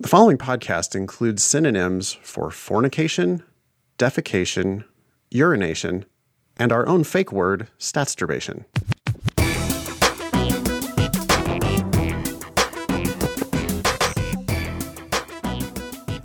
The following podcast includes synonyms for fornication, defecation, urination, and our own fake word, statsturbation.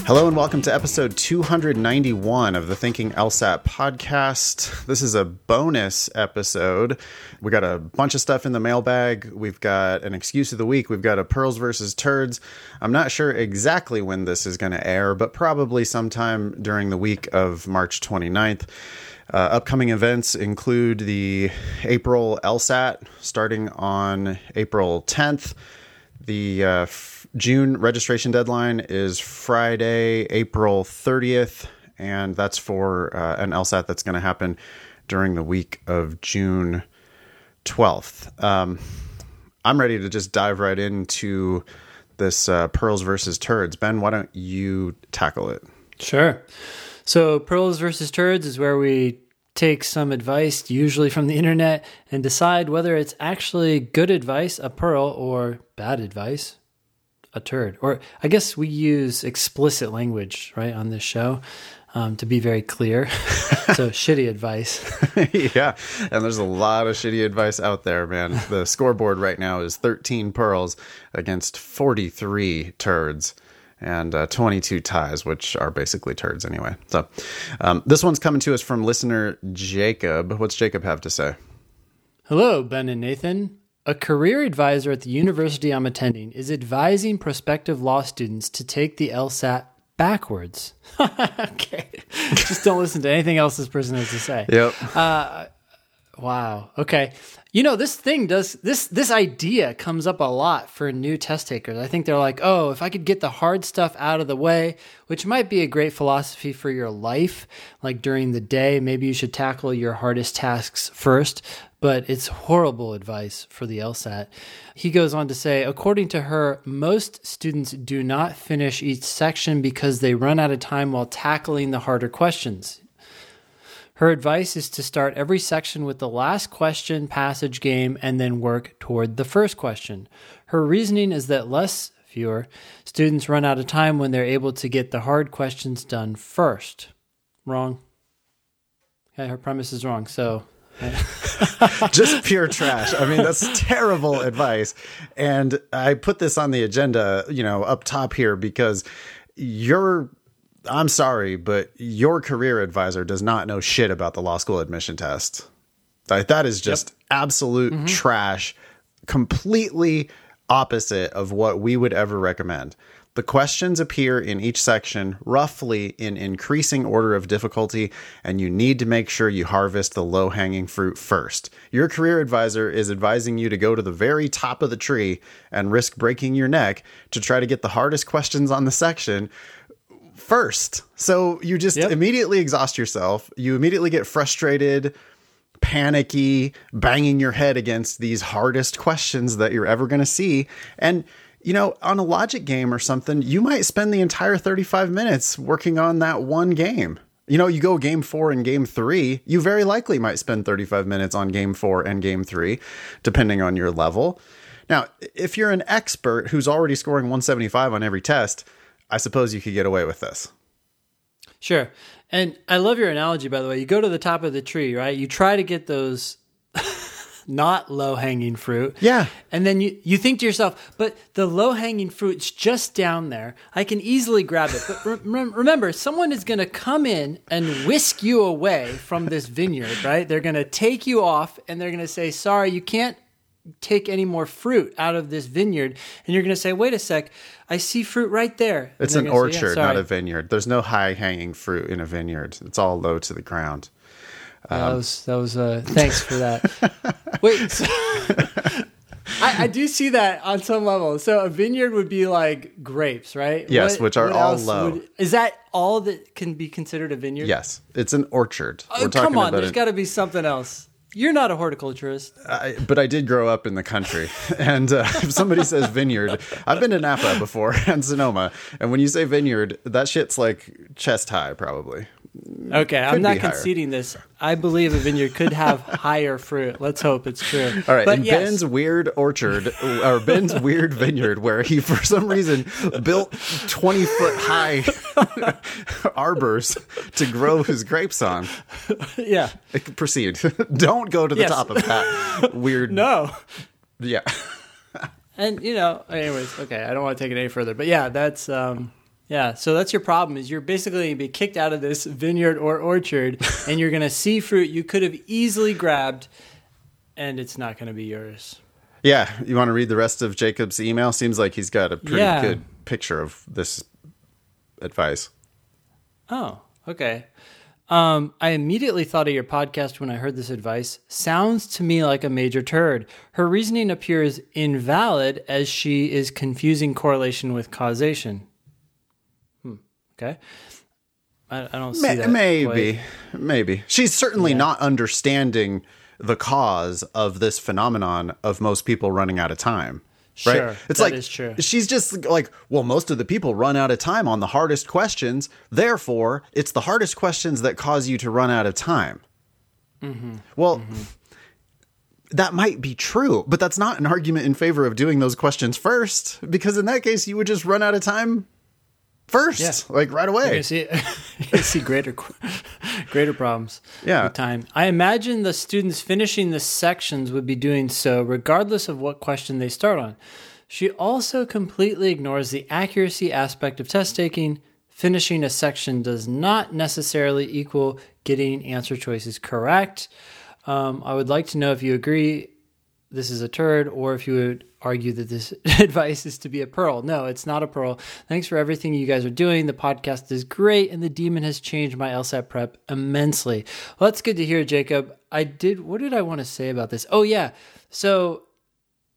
Hello and welcome to episode 291 of the Thinking LSAT podcast. This is a bonus episode. We got a bunch of stuff in the mailbag. We've got an excuse of the week. We've got a pearls versus turds. I'm not sure exactly when this is going to air, but probably sometime during the week of March 29th. Uh, upcoming events include the April LSAT starting on April 10th. The uh, June registration deadline is Friday, April 30th, and that's for uh, an LSAT that's going to happen during the week of June 12th. Um, I'm ready to just dive right into this uh, pearls versus turds. Ben, why don't you tackle it? Sure. So, pearls versus turds is where we take some advice, usually from the internet, and decide whether it's actually good advice, a pearl, or bad advice, a turd. Or I guess we use explicit language, right, on this show. Um, to be very clear. so, shitty advice. yeah. And there's a lot of shitty advice out there, man. The scoreboard right now is 13 pearls against 43 turds and uh, 22 ties, which are basically turds anyway. So, um, this one's coming to us from listener Jacob. What's Jacob have to say? Hello, Ben and Nathan. A career advisor at the university I'm attending is advising prospective law students to take the LSAT backwards. okay. Just don't listen to anything else this person has to say. Yep. Uh, wow. Okay. You know, this thing does this this idea comes up a lot for new test takers. I think they're like, "Oh, if I could get the hard stuff out of the way, which might be a great philosophy for your life, like during the day, maybe you should tackle your hardest tasks first." But it's horrible advice for the LSAT. He goes on to say, according to her, most students do not finish each section because they run out of time while tackling the harder questions. Her advice is to start every section with the last question passage game and then work toward the first question. Her reasoning is that less, fewer, students run out of time when they're able to get the hard questions done first. Wrong. Okay, her premise is wrong. So just pure trash. I mean, that's terrible advice. And I put this on the agenda, you know, up top here because you're I'm sorry, but your career advisor does not know shit about the law school admission test. Like, that is just yep. absolute mm-hmm. trash, completely opposite of what we would ever recommend. The questions appear in each section roughly in increasing order of difficulty, and you need to make sure you harvest the low hanging fruit first. Your career advisor is advising you to go to the very top of the tree and risk breaking your neck to try to get the hardest questions on the section first. So you just yep. immediately exhaust yourself. You immediately get frustrated, panicky, banging your head against these hardest questions that you're ever going to see. And, you know, on a logic game or something, you might spend the entire 35 minutes working on that one game. You know, you go game four and game three, you very likely might spend 35 minutes on game four and game three, depending on your level. Now, if you're an expert who's already scoring 175 on every test, I suppose you could get away with this. Sure. And I love your analogy, by the way. You go to the top of the tree, right? You try to get those not low hanging fruit. Yeah. And then you, you think to yourself, but the low hanging fruit's just down there. I can easily grab it. But re- remember, someone is going to come in and whisk you away from this vineyard, right? They're going to take you off and they're going to say, sorry, you can't take any more fruit out of this vineyard and you're going to say wait a sec i see fruit right there it's an orchard say, yeah, not a vineyard there's no high hanging fruit in a vineyard it's all low to the ground um, that was that was uh thanks for that wait so, I, I, do see that on some level so a vineyard would be like grapes right yes what, which are all low would, is that all that can be considered a vineyard yes it's an orchard oh, come on there's got to be something else you're not a horticulturist. I, but I did grow up in the country. And uh, if somebody says vineyard, I've been to Napa before and Sonoma. And when you say vineyard, that shit's like chest high, probably. Okay, I'm not conceding this. I believe a vineyard could have higher fruit. Let's hope it's true. All right, but in yes, Ben's weird orchard or Ben's weird vineyard, where he for some reason built twenty foot high arbors to grow his grapes on. yeah, Proceed. Don't go to the Yes. top of that weird. no, Yeah. and you know, anyways, okay, I don't want to take it any further, but yeah, that's um, yeah. So that's your problem is you're basically gonna be kicked out of this vineyard or orchard, and you're gonna see fruit you could have easily grabbed, and it's not gonna be yours. Yeah. You want to read the rest of Jacob's email? Seems like he's got a pretty Yeah. good picture of this advice. Oh, okay. Um, I immediately thought of your podcast when I heard this advice. Sounds to me like a major turd. Her reasoning appears invalid as she is confusing correlation with causation. Okay. I, I don't see Ma- that. maybe, quite. maybe she's certainly not understanding the cause of this phenomenon of most people running out of time. Right? Sure, it's like she's just like, well, most of the people run out of time on the hardest questions. Therefore, it's the hardest questions that cause you to run out of time. Mm-hmm. Well, that might be true, but that's not an argument in favor of doing those questions first, because in that case, you would just run out of time first, Yeah. like right away. gonna see, you're see greater, greater problems. Yeah. with time. I imagine the students finishing the sections would be doing so regardless of what question they start on. She also completely ignores the accuracy aspect of test taking. Finishing a section does not necessarily equal getting answer choices correct. Um, I would like to know if you agree this is a turd, or if you would argue that this advice is to be a pearl. No, it's not a pearl. Thanks for everything you guys are doing. The podcast is great, and the demon has changed my LSAT prep immensely. Well, that's good to hear, Jacob. I did. What did I want to say about this? Oh yeah. So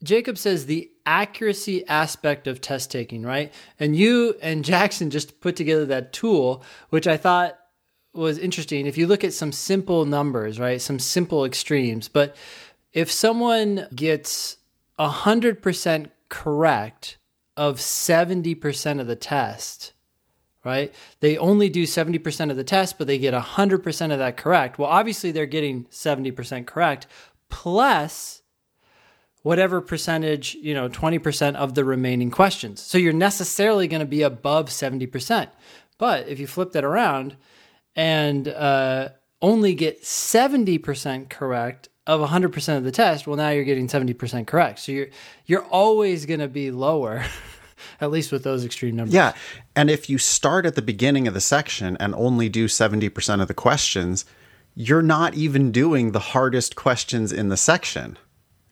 Jacob says the accuracy aspect of test taking, right? And you and Jackson just put together that tool, which I thought was interesting. If you look at some simple numbers, right? Some simple extremes, but if someone gets 100% correct of 70% of the test, right? They only do 70% of the test, but they get 100% of that correct. Well, obviously they're getting 70% correct plus whatever percentage, you know, 20% of the remaining questions. So you're necessarily going to be above 70%. But if you flip that around and uh, only get 70% correct of 100% of the test, well now you're getting 70% correct. So you're you're always going to be lower at least with those extreme numbers. Yeah. And if you start at the beginning of the section and only do 70% of the questions, you're not even doing the hardest questions in the section.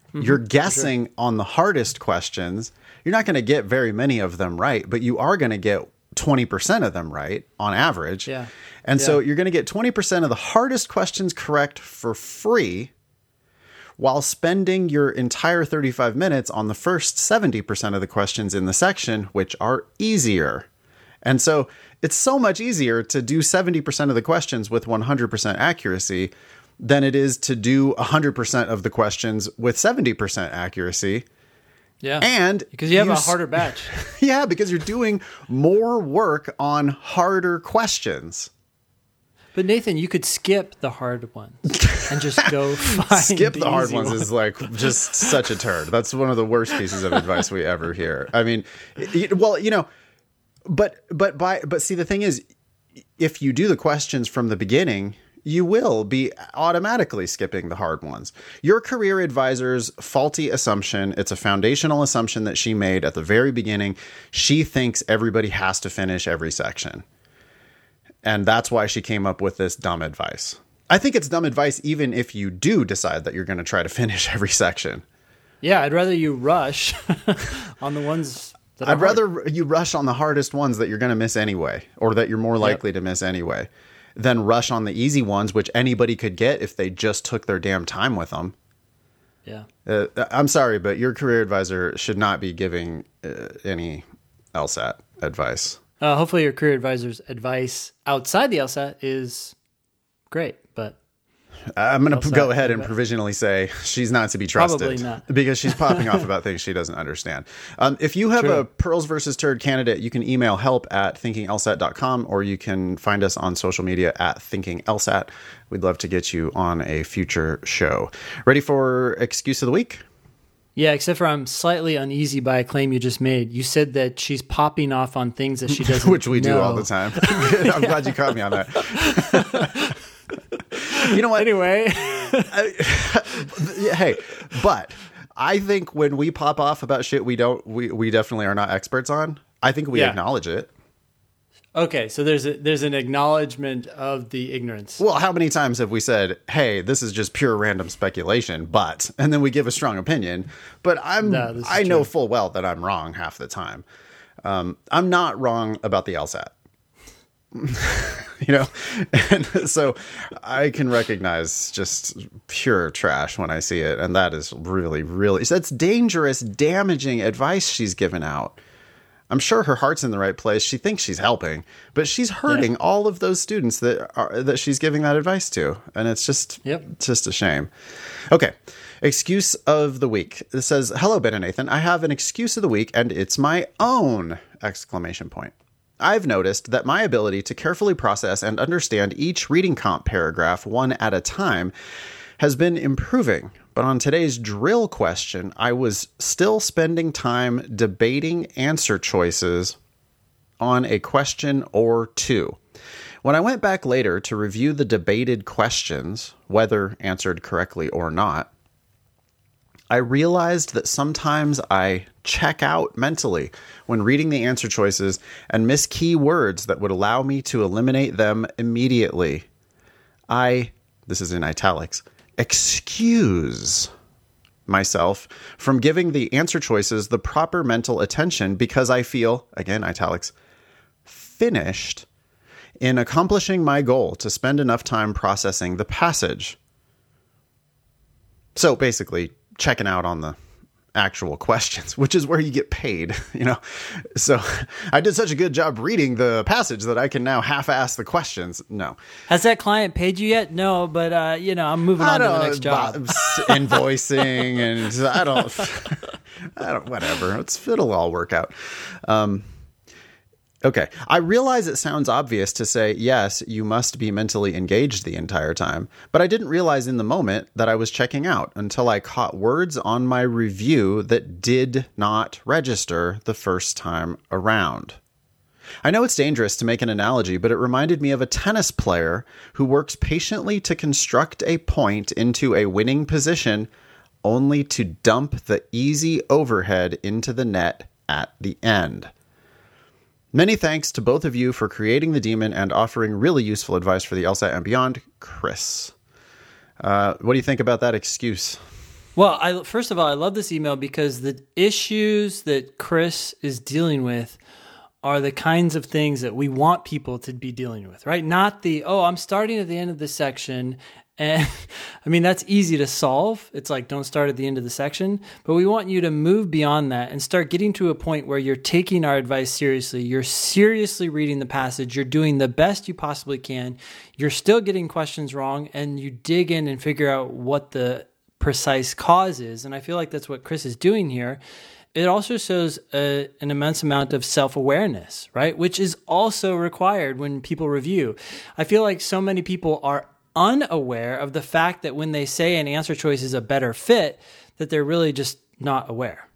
Mm-hmm. you're guessing on the hardest questions. You're not going to get very many of them right, but you are going to get 20% of them right on average. Yeah. And so you're going to get 20% of the hardest questions correct for free while spending your entire 35 minutes on the first 70% of the questions in the section, which are easier. And so it's so much easier to do 70% of the questions with 100% accuracy than it is to do 100% of the questions with 70% accuracy. Yeah. And because you have a harder batch. Yeah, because you're doing more work on harder questions. But Nathan, you could skip the hard ones and just go find skip the, hard easy ones is like just such a turd. That's one of the worst pieces of advice we ever hear. I mean, well, you know, but but by but see the thing is, if you do the questions from the beginning, you will be automatically skipping the hard ones. Your career advisor's faulty assumption, it's a foundational assumption that she made at the very beginning. She thinks everybody has to finish every section. And that's why she came up with this dumb advice. I think it's dumb advice even if you do decide that you're going to try to finish every section. Yeah, I'd rather you rush on the ones that I'd hard. rather you rush on the hardest ones that you're going to miss anyway, or that you're more likely to miss anyway, than rush on the easy ones, which anybody could get if they just took their damn time with them. Yeah. Uh, I'm sorry, but your career advisor should not be giving uh, any LSAT advice. Uh, hopefully, your career advisor's advice outside the LSAT is great, but I'm going to go ahead and provisionally say she's not to be trusted Probably not. because she's popping off about things she doesn't understand. Um, if you have True. a pearls versus turd candidate, you can email help at thinkinglsat.com or you can find us on social media at thinkinglsat. We'd love to get you on a future show. Ready for excuse of the week? Yeah, except for I'm slightly uneasy by a claim you just made. You said that she's popping off on things that she doesn't which we do all the time. I'm glad you caught me on that. you know what? Anyway, Yeah, hey, but I think when we pop off about shit we don't, we, we definitely are not experts on. I think we Yeah. acknowledge it. Okay, so there's a, there's an acknowledgement of the ignorance. Well, how many times have we said, "Hey, this is just pure random speculation," but and then we give a strong opinion. But I'm No, I know full well that I'm wrong half the time. Um, I'm not wrong about the LSAT. you know, and so I can recognize just pure trash when I see it, and that is really, really that's dangerous, damaging advice she's given out. I'm sure her heart's in the right place. She thinks she's helping, but she's hurting all of those students that are that she's giving that advice to, and it's just Yep. just a shame. Okay. Excuse of the week. It says, "Hello Ben and Nathan. I have an excuse of the week and it's my own exclamation point. I've noticed that my ability to carefully process and understand each reading comp paragraph one at a time has been improving. But on today's drill question, I was still spending time debating answer choices on a question or two. When I went back later to review the debated questions, whether answered correctly or not, I realized that sometimes I check out mentally when reading the answer choices and miss key words that would allow me to eliminate them immediately. I, this is in italics, excuse myself from giving the answer choices the proper mental attention because I feel, again, italics, finished in accomplishing my goal to spend enough time processing the passage. So basically, checking out on the actual questions, which is where you get paid, you know. So I did such a good job reading the passage that I can now half ass the questions. No. Has that client paid you yet? No, but uh, you know, I'm moving on to the next job. invoicing and I don't I don't whatever. It's it'll all work out. Um Okay. I realize it sounds obvious to say, yes, you must be mentally engaged the entire time, but I didn't realize in the moment that I was checking out until I caught words on my review that did not register the first time around. I know it's dangerous to make an analogy, but it reminded me of a tennis player who works patiently to construct a point into a winning position only to dump the easy overhead into the net at the end. Many thanks to both of you for creating the demon and offering really useful advice for the LSAT and beyond, Chris. Uh, what do you think about that excuse? Well, I first of all, I love this email because the issues that Chris is dealing with are the kinds of things that we want people to be dealing with, right? Not the, oh, I'm starting at the end of the section. And I mean, that's easy to solve. It's like, don't start at the end of the section. But we want you to move beyond that and start getting to a point where you're taking our advice seriously. You're seriously reading the passage. You're doing the best you possibly can. You're still getting questions wrong. And you dig in and figure out what the precise cause is. And I feel like that's what Chris is doing here. It also shows a, an immense amount of self awareness, right? Which is also required when people review. I feel like so many people are unaware of the fact that when they say an answer choice is a better fit, that they're really just not aware.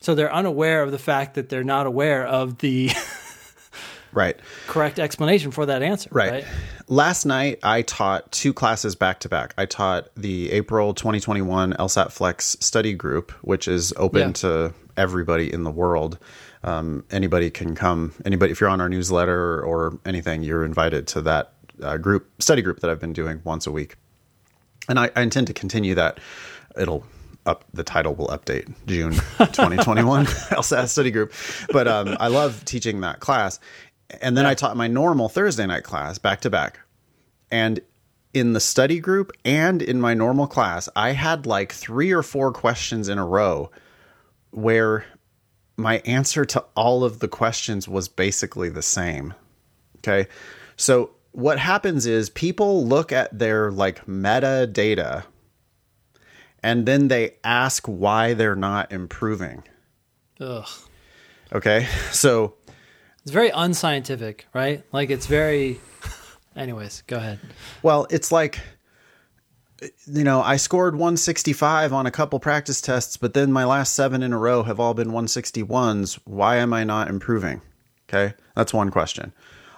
So they're unaware of the fact that they're not aware of the Right. correct explanation for that answer. Right. Right. Last night, I taught two classes back to back. I taught the April 2021 LSAT Flex study group, which is open Yeah. to everybody in the world. Um, anybody can come. Anybody, if you're on our newsletter or anything, you're invited to that uh, group study group that I've been doing once a week. And I, I intend to continue that. It'll up the title will update June 2021 LSAT study group. But um, I love teaching that class. And then I taught my normal Thursday night class back to back. And in the study group and in my normal class, I had like three or four questions in a row where my answer to all of the questions was basically the same. Okay. So what happens is people look at their like metadata and then they ask why they're not improving. Ugh. Okay. So It's very unscientific, right? Like it's very. Anyways, go ahead. Well, it's like, you know, I scored 165 on a couple practice tests, but then my last seven in a row have all been 161s. Why am I not improving? Okay, that's one question.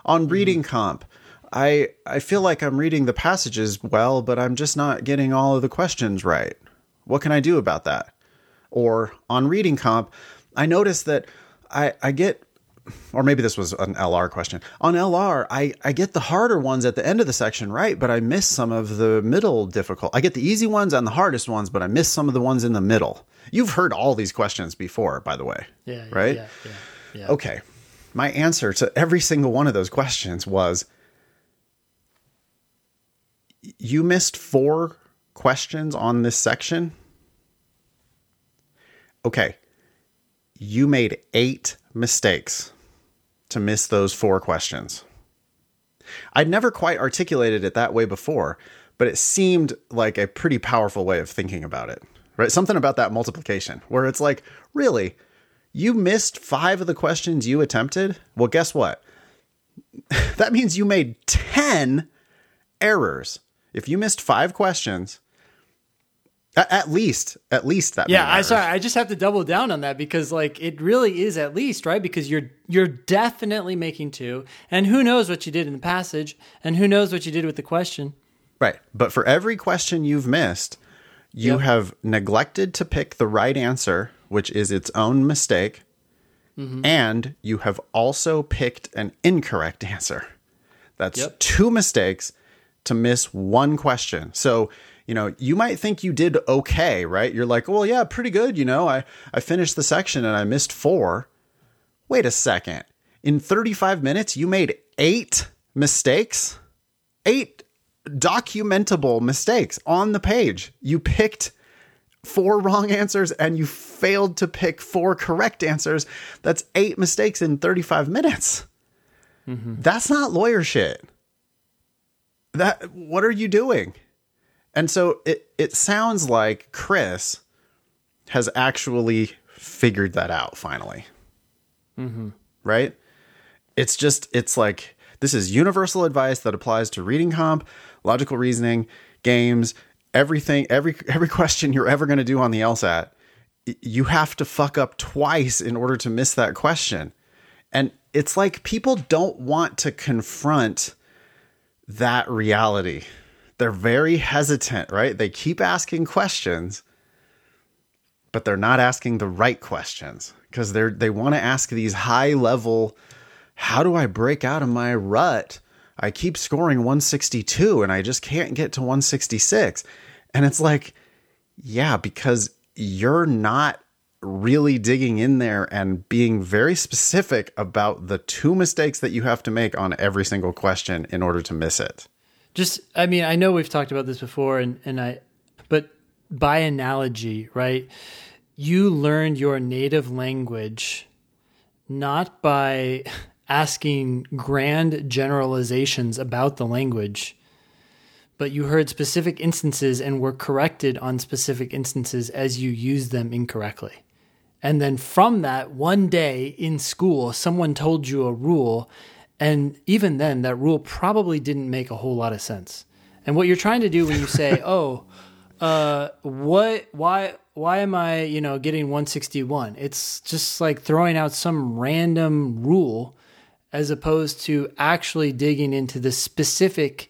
On reading mm-hmm. comp, I I feel like I'm reading the passages well, but I'm just not getting all of the questions right. What can I do about that? Or on reading comp, I notice that I I get or maybe this was an LR question. On LR, I, I get the harder ones at the end of the section right, but I miss some of the middle difficult. I get the easy ones and the hardest ones, but I miss some of the ones in the middle. You've heard all these questions before, by the way. Yeah. Right? Yeah. Yeah. yeah. Okay. My answer to every single one of those questions was you missed four questions on this section. Okay. You made eight mistakes to miss those four questions. I'd never quite articulated it that way before, but it seemed like a pretty powerful way of thinking about it. Right? Something about that multiplication where it's like, really, you missed five of the questions you attempted? Well, guess what? that means you made 10 errors. If you missed five questions, at, least, at least that. Yeah, I sorry. I just have to double down on that because like it really is at least right because you're you're definitely making two, and who knows what you did in the passage, and who knows what you did with the question. Right. But for every question you've missed, you Yep. have neglected to pick the right answer, which is its own mistake. Mm-hmm. And you have also picked an incorrect answer. That's Yep. two mistakes to miss one question. So, you know, you might think you did okay, right? You're like, well, yeah, pretty good. You know, I, I finished the section and I missed four. Wait a second. In 35 minutes, you made eight mistakes? Eight documentable mistakes on the page. You picked four wrong answers and you failed to pick four correct answers. That's eight mistakes in 35 minutes. Mm-hmm. That's not lawyer shit. That what are you doing? And so it it sounds like Chris has actually figured that out finally. Mm-hmm. Right? It's just it's like this is universal advice that applies to reading comp, logical reasoning, games, everything, every every question you're ever going to do on the LSAT. You have to fuck up twice in order to miss that question. And it's like people don't want to confront that reality. They're very hesitant, right? They keep asking questions, but they're not asking the right questions because they're they want to ask these high level how do I break out of my rut? I keep scoring 162 and I just can't get to 166. And it's like, yeah, because you're not really digging in there and being very specific about the two mistakes that you have to make on every single question in order to miss it. Just, I mean, I know we've talked about this before, and and I, but by analogy, right? You learned your native language not by asking grand generalizations about the language, but you heard specific instances and were corrected on specific instances as you used them incorrectly. And then from that, one day in school, someone told you a rule. And even then, that rule probably didn't make a whole lot of sense. And what you're trying to do when you say, oh, uh, what, why, why am I, you know, getting 161? It's just like throwing out some random rule as opposed to actually digging into the specific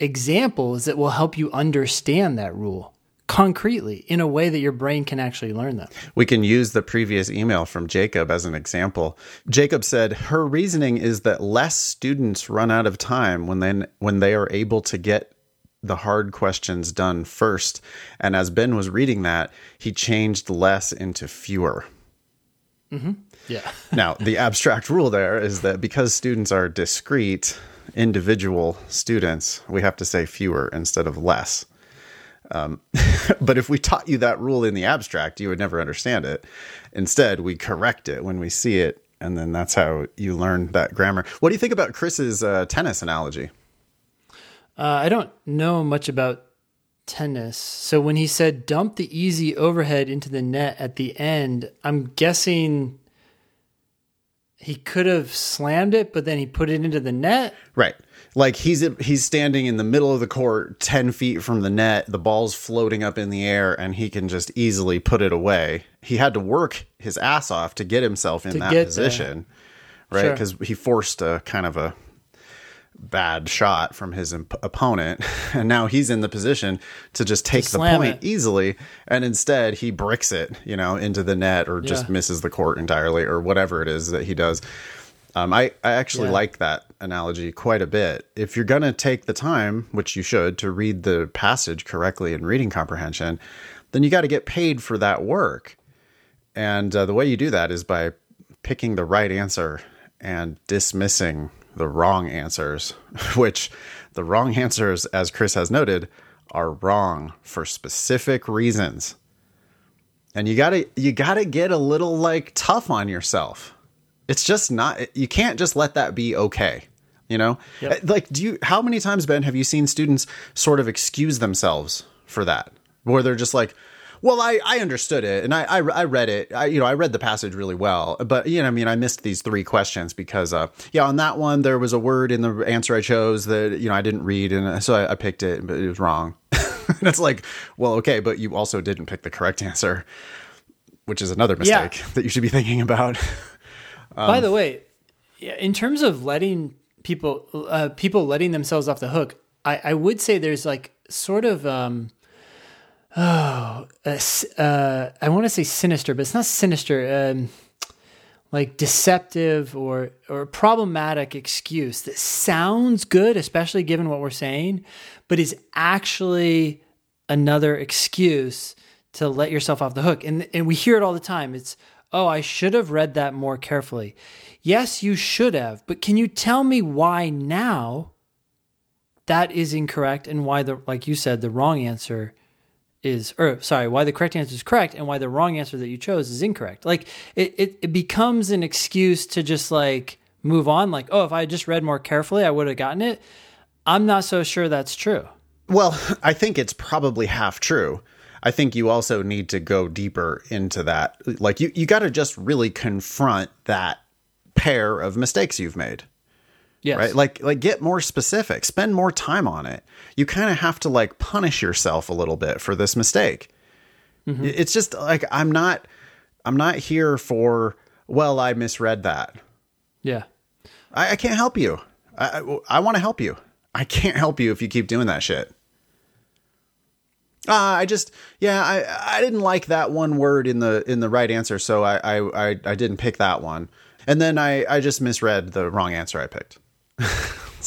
examples that will help you understand that rule concretely in a way that your brain can actually learn them. We can use the previous email from Jacob as an example. Jacob said her reasoning is that less students run out of time when they when they are able to get the hard questions done first. And as Ben was reading that, he changed less into fewer. Mm-hmm. Yeah. Now, the abstract rule there is that because students are discrete, individual students, we have to say fewer instead of less. Um, but if we taught you that rule in the abstract, you would never understand it. Instead, we correct it when we see it, and then that's how you learn that grammar. What do you think about Chris's uh, tennis analogy? Uh, I don't know much about tennis. So when he said dump the easy overhead into the net at the end, I'm guessing he could have slammed it, but then he put it into the net. Right. Like he's he's standing in the middle of the court, ten feet from the net. The ball's floating up in the air, and he can just easily put it away. He had to work his ass off to get himself in To that position, right? Sure. Because he forced a kind of a bad shot from his imp- opponent, and now he's in the position to just take the point it. easily, and instead he bricks it, you know, into the net or just Yeah. misses the court entirely or whatever it is that he does. Um, I, I actually Yeah. like that analogy quite a bit. If you're going to take the time, which you should, to read the passage correctly in reading comprehension, then you got to get paid for that work. And uh, the way you do that is by picking the right answer and dismissing the wrong answers, which the wrong answers, as Chris has noted, are wrong for specific reasons. And you gotta you gotta get a little like tough on yourself. It's just not you can't just let that be okay. You know? Yep. Like do you how many times, Ben, have you seen students sort of excuse themselves for that? Where they're just like, well, I, I understood it and I, I, I read it. I, you know, I read the passage really well, but you know, I mean, I missed these three questions because, uh, yeah, on that one, there was a word in the answer I chose that, you know, I didn't read. And so I, I picked it, but it was wrong. and it's like, well, okay, but you also didn't pick the correct answer, which is another Yeah. mistake that you should be thinking about. Um, By the way, in terms of letting people uh, people letting themselves off the hook, I, I would say there's like sort of um, oh uh, uh, I want to say sinister, but it's not sinister. Um, like deceptive or or problematic excuse that sounds good, especially given what we're saying, but is actually another excuse to let yourself off the hook. And and we hear it all the time. It's oh, I should have read that more carefully. Yes, you should have, but can you tell me why now that is incorrect and why the like you said the wrong answer is or sorry why the correct answer is correct and why the wrong answer that you chose is incorrect like it, it, it becomes an excuse to just like move on like oh if i had just read more carefully i would have gotten it i'm not so sure that's true Well, I think it's probably half true. I think you also need to go deeper into that. Like you, you got to just really confront that pair of mistakes you've made, yes right? Like, like get more specific, spend more time on it. You kind of have to like punish yourself a little bit for this mistake. Mm-hmm. It's just like I'm not, I'm not here for. Well, I misread that. yeah I, I can't help you. I, I, I want to help you. I can't help you if you keep doing that shit. Uh, I just, yeah, I, I didn't like that one word in the in the right answer, so I, I, I, I didn't pick that one, and then I, I just misread the wrong answer I picked.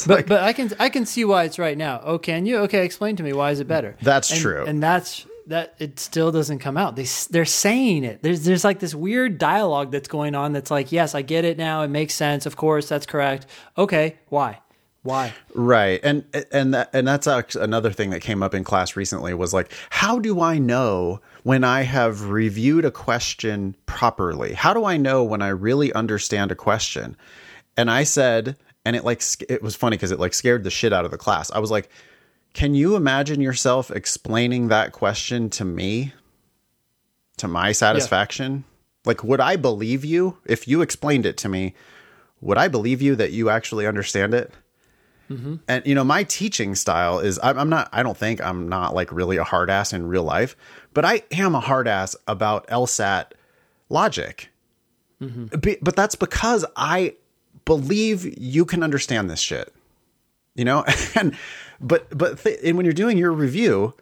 but but i can i can see why it's right now. Oh can you? Okay explain to me why is it better. That's And- true. and that's that it still doesn't come out. They they're saying it. There's there's like this weird dialogue that's going on that's like yes i get it now. It makes sense. Of course that's correct. Okay why why Right. And and that, and that's another thing that came up in class recently was like how do I know when I have reviewed a question properly? How do I know when I really understand a question? And I said and it like it was funny cuz it like scared the shit out of the class. I was like can you imagine yourself explaining that question to me to my satisfaction? Like would I believe you if you explained it to me? Would I believe you that you actually understand it? And you know, my teaching style is I'm, I'm not. I don't think I'm not like really a hard ass in real life, but I am a hard ass about LSAT logic. Be- but that's because I believe you can understand this shit. You know, and but but th- and when you're doing your review,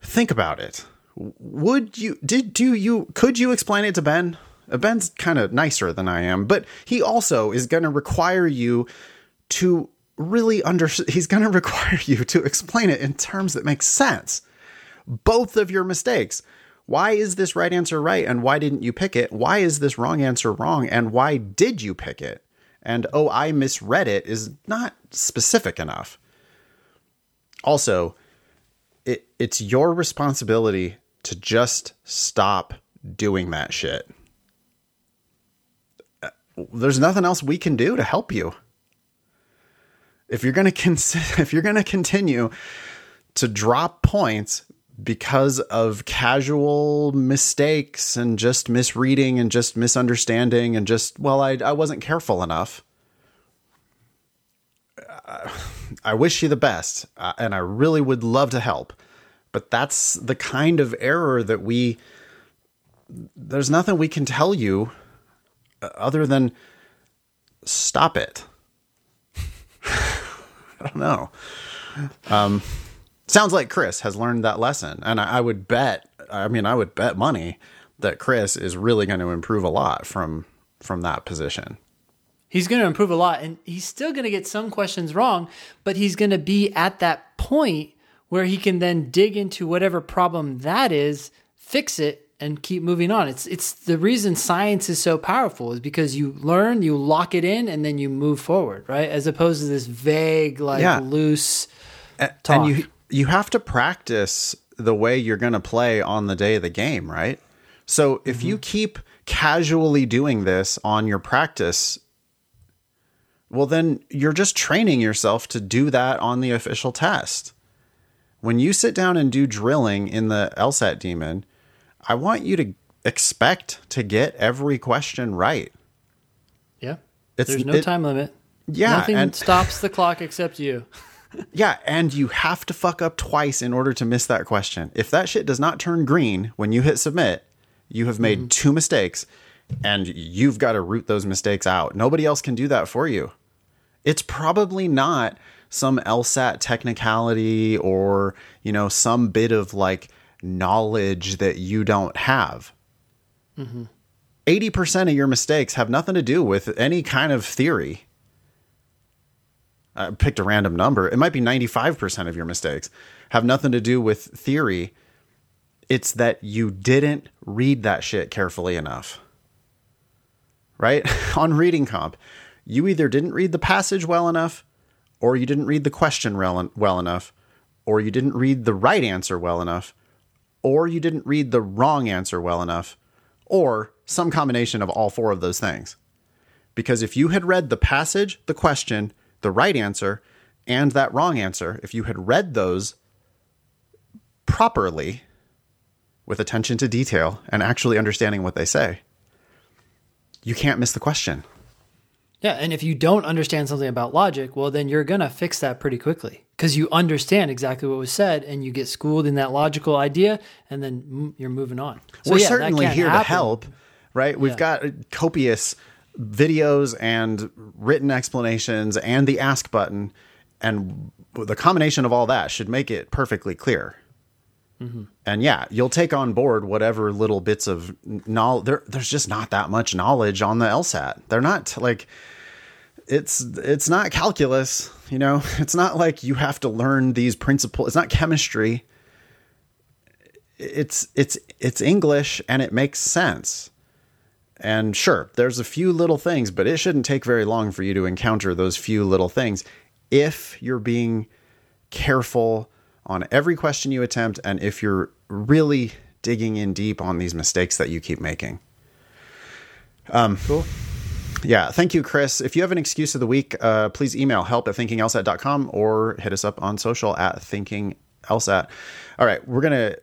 think about it. Would you did do you could you explain it to Ben? Uh, Ben's kind of nicer than I am, but he also is going to require you to really under he's going to require you to explain it in terms that make sense. Both of your mistakes. Why is this right answer right and why didn't you pick it? Why is this wrong answer wrong and why did you pick it? And oh, I misread it is not specific enough. Also, it it's your responsibility to just stop doing that shit. Uh, There's nothing else we can do to help you if you're going to cons- if you're going to continue to drop points because of casual mistakes and just misreading and just misunderstanding and just well I I wasn't careful enough. Uh, I wish you the best uh, and I really would love to help. But that's the kind of error that we there's nothing we can tell you uh, other than stop it. I don't know. Um, sounds like Chris has learned that lesson, and I, I would bet. I mean, I would bet money that Chris is really going to improve a lot from from that position. He's going to improve a lot, and he's still going to get some questions wrong, but he's going to be at that point where he can then dig into whatever problem that is, fix it, and keep moving on. It's it's the reason science is so powerful is because you learn, you lock it in, and then you move forward, right? As opposed to this vague, like Yeah. loose A- talk. And you you have to practice the way you're going to play on the day of the game, right? So if mm-hmm. you keep casually doing this on your practice, well, then you're just training yourself to do that on the official test. When you sit down and do drilling in the LSAT demon, I want you to expect to get every question right. Yeah. It's- There's no it- time limit. Yeah, Nothing and- stops the clock except you. Yeah, and you have to fuck up twice in order to miss that question. If that shit does not turn green when you hit submit, you have made mm-hmm. two mistakes and you've got to root those mistakes out. Nobody else can do that for you. It's probably not some LSAT technicality or, you know, some bit of like knowledge that you don't have. Mm-hmm. 80% of your mistakes have nothing to do with any kind of theory. I picked a random number. It might be 95% of your mistakes have nothing to do with theory. It's that you didn't read that shit carefully enough. Right? On reading comp, you either didn't read the passage well enough, or you didn't read the question well, well enough, or you didn't read the right answer well enough, or you didn't read the wrong answer well enough, or some combination of all four of those things. Because if you had read the passage, the question, the right answer, and that wrong answer, if you had read those properly with attention to detail and actually understanding what they say, you can't miss the question. Yeah, and if you don't understand something about logic, well, then you're gonna fix that pretty quickly because you understand exactly what was said, and you get schooled in that logical idea, and then you're moving on. So, We're yeah, certainly here to help, right? We've got copious videos and written explanations and the ask button, and the combination of all that should make it perfectly clear. Mm-hmm. And yeah, you'll take on board whatever little bits of knowledge. There, there's just not that much knowledge on the LSAT. They're not like it's it's not calculus. You know, it's not like you have to learn these principles. It's not chemistry it's it's it's English and it makes sense. And sure, there's a few little things, but it shouldn't take very long for you to encounter those few little things if you're being careful on every question you attempt and if you're really digging in deep on these mistakes that you keep making. Um, Cool. Yeah, thank you, Chris. If you have an excuse of the week, uh, please email help at thinkinglsat.com or hit us up on social at thinkinglsat. All right, we're going to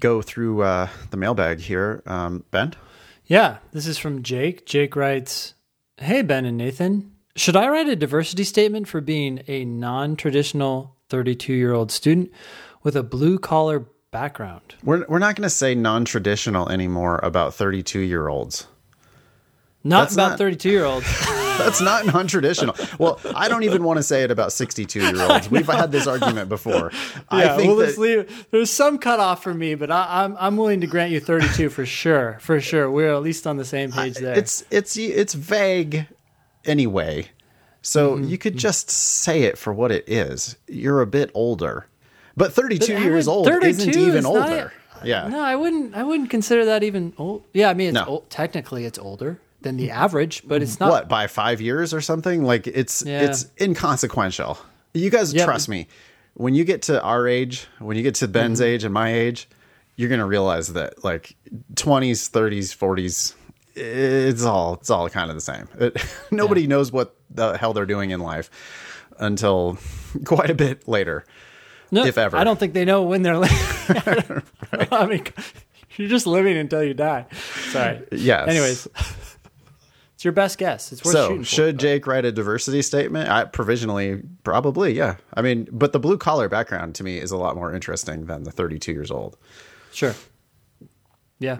go through uh, the mailbag here. Um, ben? Yeah, this is from Jake. Jake writes, "Hey Ben and Nathan, should I write a diversity statement for being a non-traditional 32-year-old student with a blue-collar background?" We're, we're not going to say non traditional anymore about 32 year olds. Not That's about 32-year-olds. That's not non traditional. Well, I don't even want to say it about 62 year olds. We've had this argument before. I yeah, think we'll that- leave. There's some cutoff for me, but I, I'm I'm willing to grant you 32 for sure. For sure, we're at least on the same page there. it's it's it's vague anyway so Mm-hmm. you could just say it for what it is you're a bit older but 32 but years old 32 isn't even is not- older yeah No, I wouldn't. I wouldn't consider that even old. Yeah, I mean, it's No. old, technically it's older than the average, but it's not. what by five years or something like it's Yeah. it's inconsequential you guys Yeah, trust me when you get to our age when you get to ben's Mm-hmm. age and my age you're gonna realize that like 20s 30s 40s it's all it's all kind of the same. It, nobody yeah. knows what the hell they're doing in life until quite a bit later. No, if ever. I don't think they know when they're. right. I mean, you're just living until you die. Sorry. Yes. Anyways, it's your best guess. It's worth so, shooting. should Jake write a diversity statement? I, provisionally, probably, yeah. I mean, but the blue collar background to me is a lot more interesting than the 32 years old. Sure. Yeah.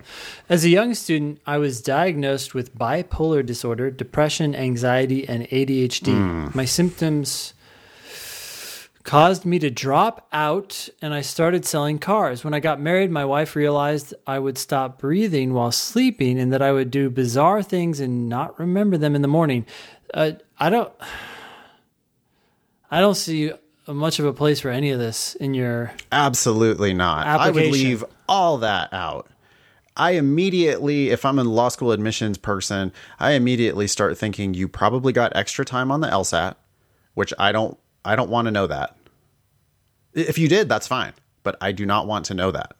As a young student, I was diagnosed with bipolar disorder, depression, anxiety, and ADHD. Mm. My symptoms caused me to drop out and I started selling cars. When I got married, my wife realized I would stop breathing while sleeping and that I would do bizarre things and not remember them in the morning. Uh, I don't I don't see much of a place for any of this in your Absolutely not. I would leave all that out. I immediately, if I'm a law school admissions person, I immediately start thinking you probably got extra time on the LSAT, which I don't I don't want to know that. If you did, that's fine, but I do not want to know that.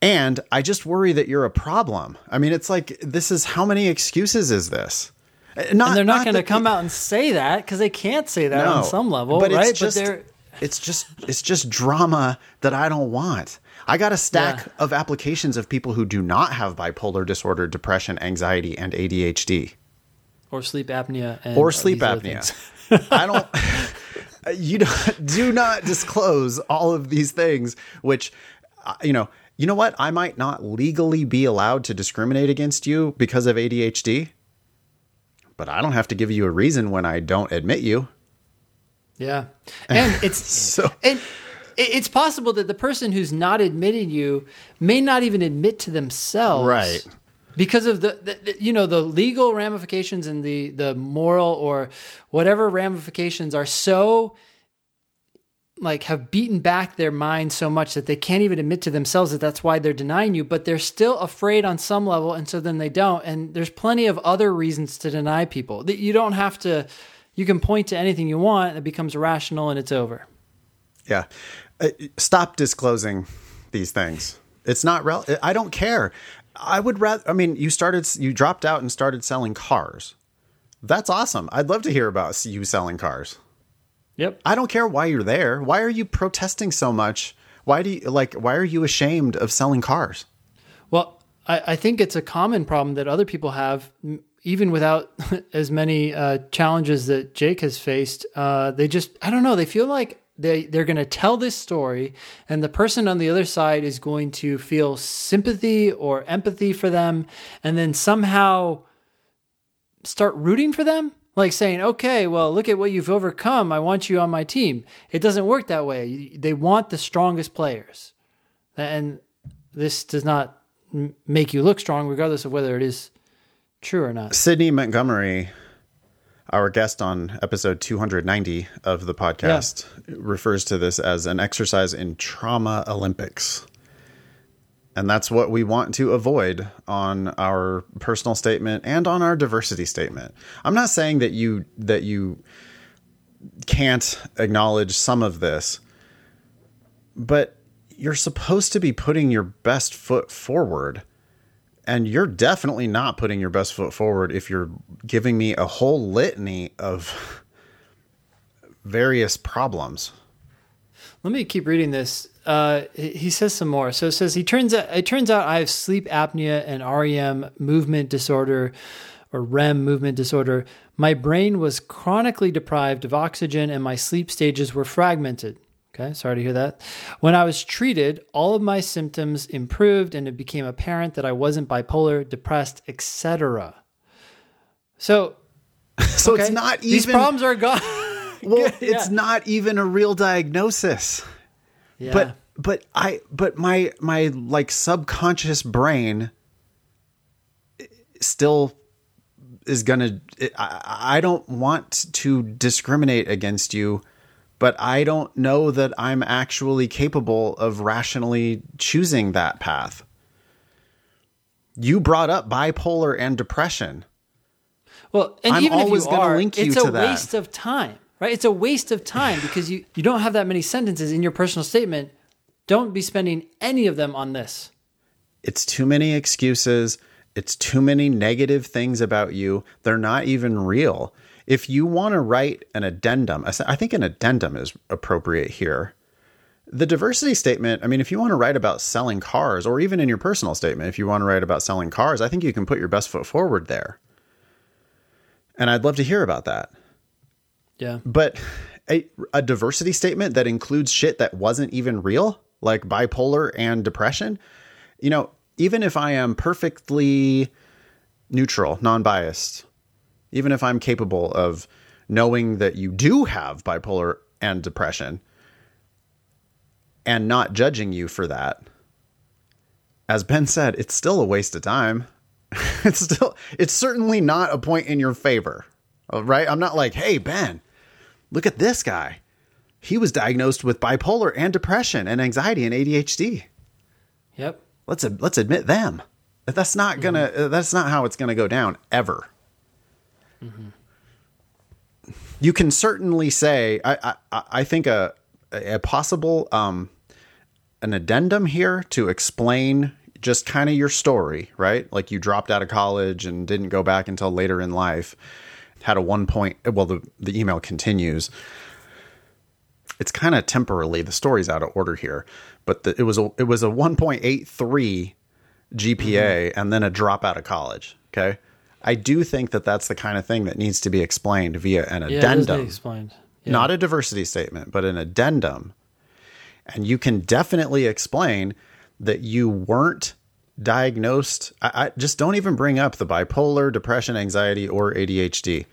And I just worry that you're a problem. I mean, it's like this is how many excuses is this? Eh, not, and they're not, not going to come out and say that because they can't say that no, on some level, but right? It's just, but it's just it's just drama that I don't want. I got a stack yeah. of applications of people who do not have bipolar disorder, depression, anxiety, and ADHD, or sleep apnea, or sleep apnea. I don't. you don't, do not disclose all of these things, which uh, you know. You know what? I might not legally be allowed to discriminate against you because of ADHD, but I don't have to give you a reason when I don't admit you. Yeah, and it's so and it's possible that the person who's not admitting you may not even admit to themselves, right? Because of the, the, you know the legal ramifications and the the moral or whatever ramifications are so like have beaten back their mind so much that they can't even admit to themselves that that's why they're denying you but they're still afraid on some level and so then they don't and there's plenty of other reasons to deny people that you don't have to you can point to anything you want it becomes rational and it's over yeah uh, stop disclosing these things. It's not real. I don't care. I would rather. I mean, you started. You dropped out and started selling cars. That's awesome. I'd love to hear about you selling cars. Yep. I don't care why you're there. Why are you protesting so much? Why do you like? Why are you ashamed of selling cars? Well, I, I think it's a common problem that other people have, even without as many uh, challenges that Jake has faced. Uh, they just, I don't know. They feel like they they're going to tell this story and the person on the other side is going to feel sympathy or empathy for them and then somehow start rooting for them? Like saying okay well look at what you've overcome. I want you on my team. It doesn't work that way. They want the strongest players. And this does not make you look strong regardless of whether it is true or not. Sydney montgomery our guest on episode 290 of the podcast yeah. refers to this as an exercise in trauma Olympics. And that's what we want to avoid on our personal statement and on our diversity statement. I'm not saying that you that you can't acknowledge some of this, but you're supposed to be putting your best foot forward and you're definitely not putting your best foot forward if you're giving me a whole litany of various problems. Let me keep reading this. Uh, he says some more. So it says he turns out it turns out I have sleep apnea and REM movement disorder or REM movement disorder. My brain was chronically deprived of oxygen and my sleep stages were fragmented. Okay, sorry to hear that. When I was treated, all of my symptoms improved and it became apparent that I wasn't bipolar, depressed, etc. So So okay, it's not even These problems are gone. well, yeah. it's not even a real diagnosis. Yeah. But but I but my my like subconscious brain still is going to I, I don't want to discriminate against you but I don't know that I'm actually capable of rationally choosing that path. You brought up bipolar and depression. Well, and I'm even if you are, link you it's a waste of time, right? It's a waste of time because you, you don't have that many sentences in your personal statement. Don't be spending any of them on this. It's too many excuses. It's too many negative things about you. They're not even real. If you want to write an addendum, I think an addendum is appropriate here. The diversity statement, I mean, if you want to write about selling cars, or even in your personal statement, if you want to write about selling cars, I think you can put your best foot forward there. And I'd love to hear about that. Yeah. But a, a diversity statement that includes shit that wasn't even real, like bipolar and depression, you know, even if I am perfectly neutral, non biased, even if I'm capable of knowing that you do have bipolar and depression and not judging you for that, as Ben said, it's still a waste of time. it's still, it's certainly not a point in your favor, right? I'm not like, hey, Ben, look at this guy. He was diagnosed with bipolar and depression and anxiety and ADHD. Yep let's let's admit them. That's not gonna. Mm-hmm. That's not how it's gonna go down ever. Mm-hmm. You can certainly say. I I, I think a a possible um, an addendum here to explain just kind of your story, right? Like you dropped out of college and didn't go back until later in life. Had a one point. Well, the the email continues it's kind of temporarily the story's out of order here, but the, it was a it was a 1.83 GPA mm-hmm. and then a drop out of college. Okay, I do think that that's the kind of thing that needs to be explained via an yeah, addendum. explained. Yeah. Not a diversity statement, but an addendum. And you can definitely explain that you weren't diagnosed. I, I, just don't even bring up the bipolar, depression, anxiety, or ADHD.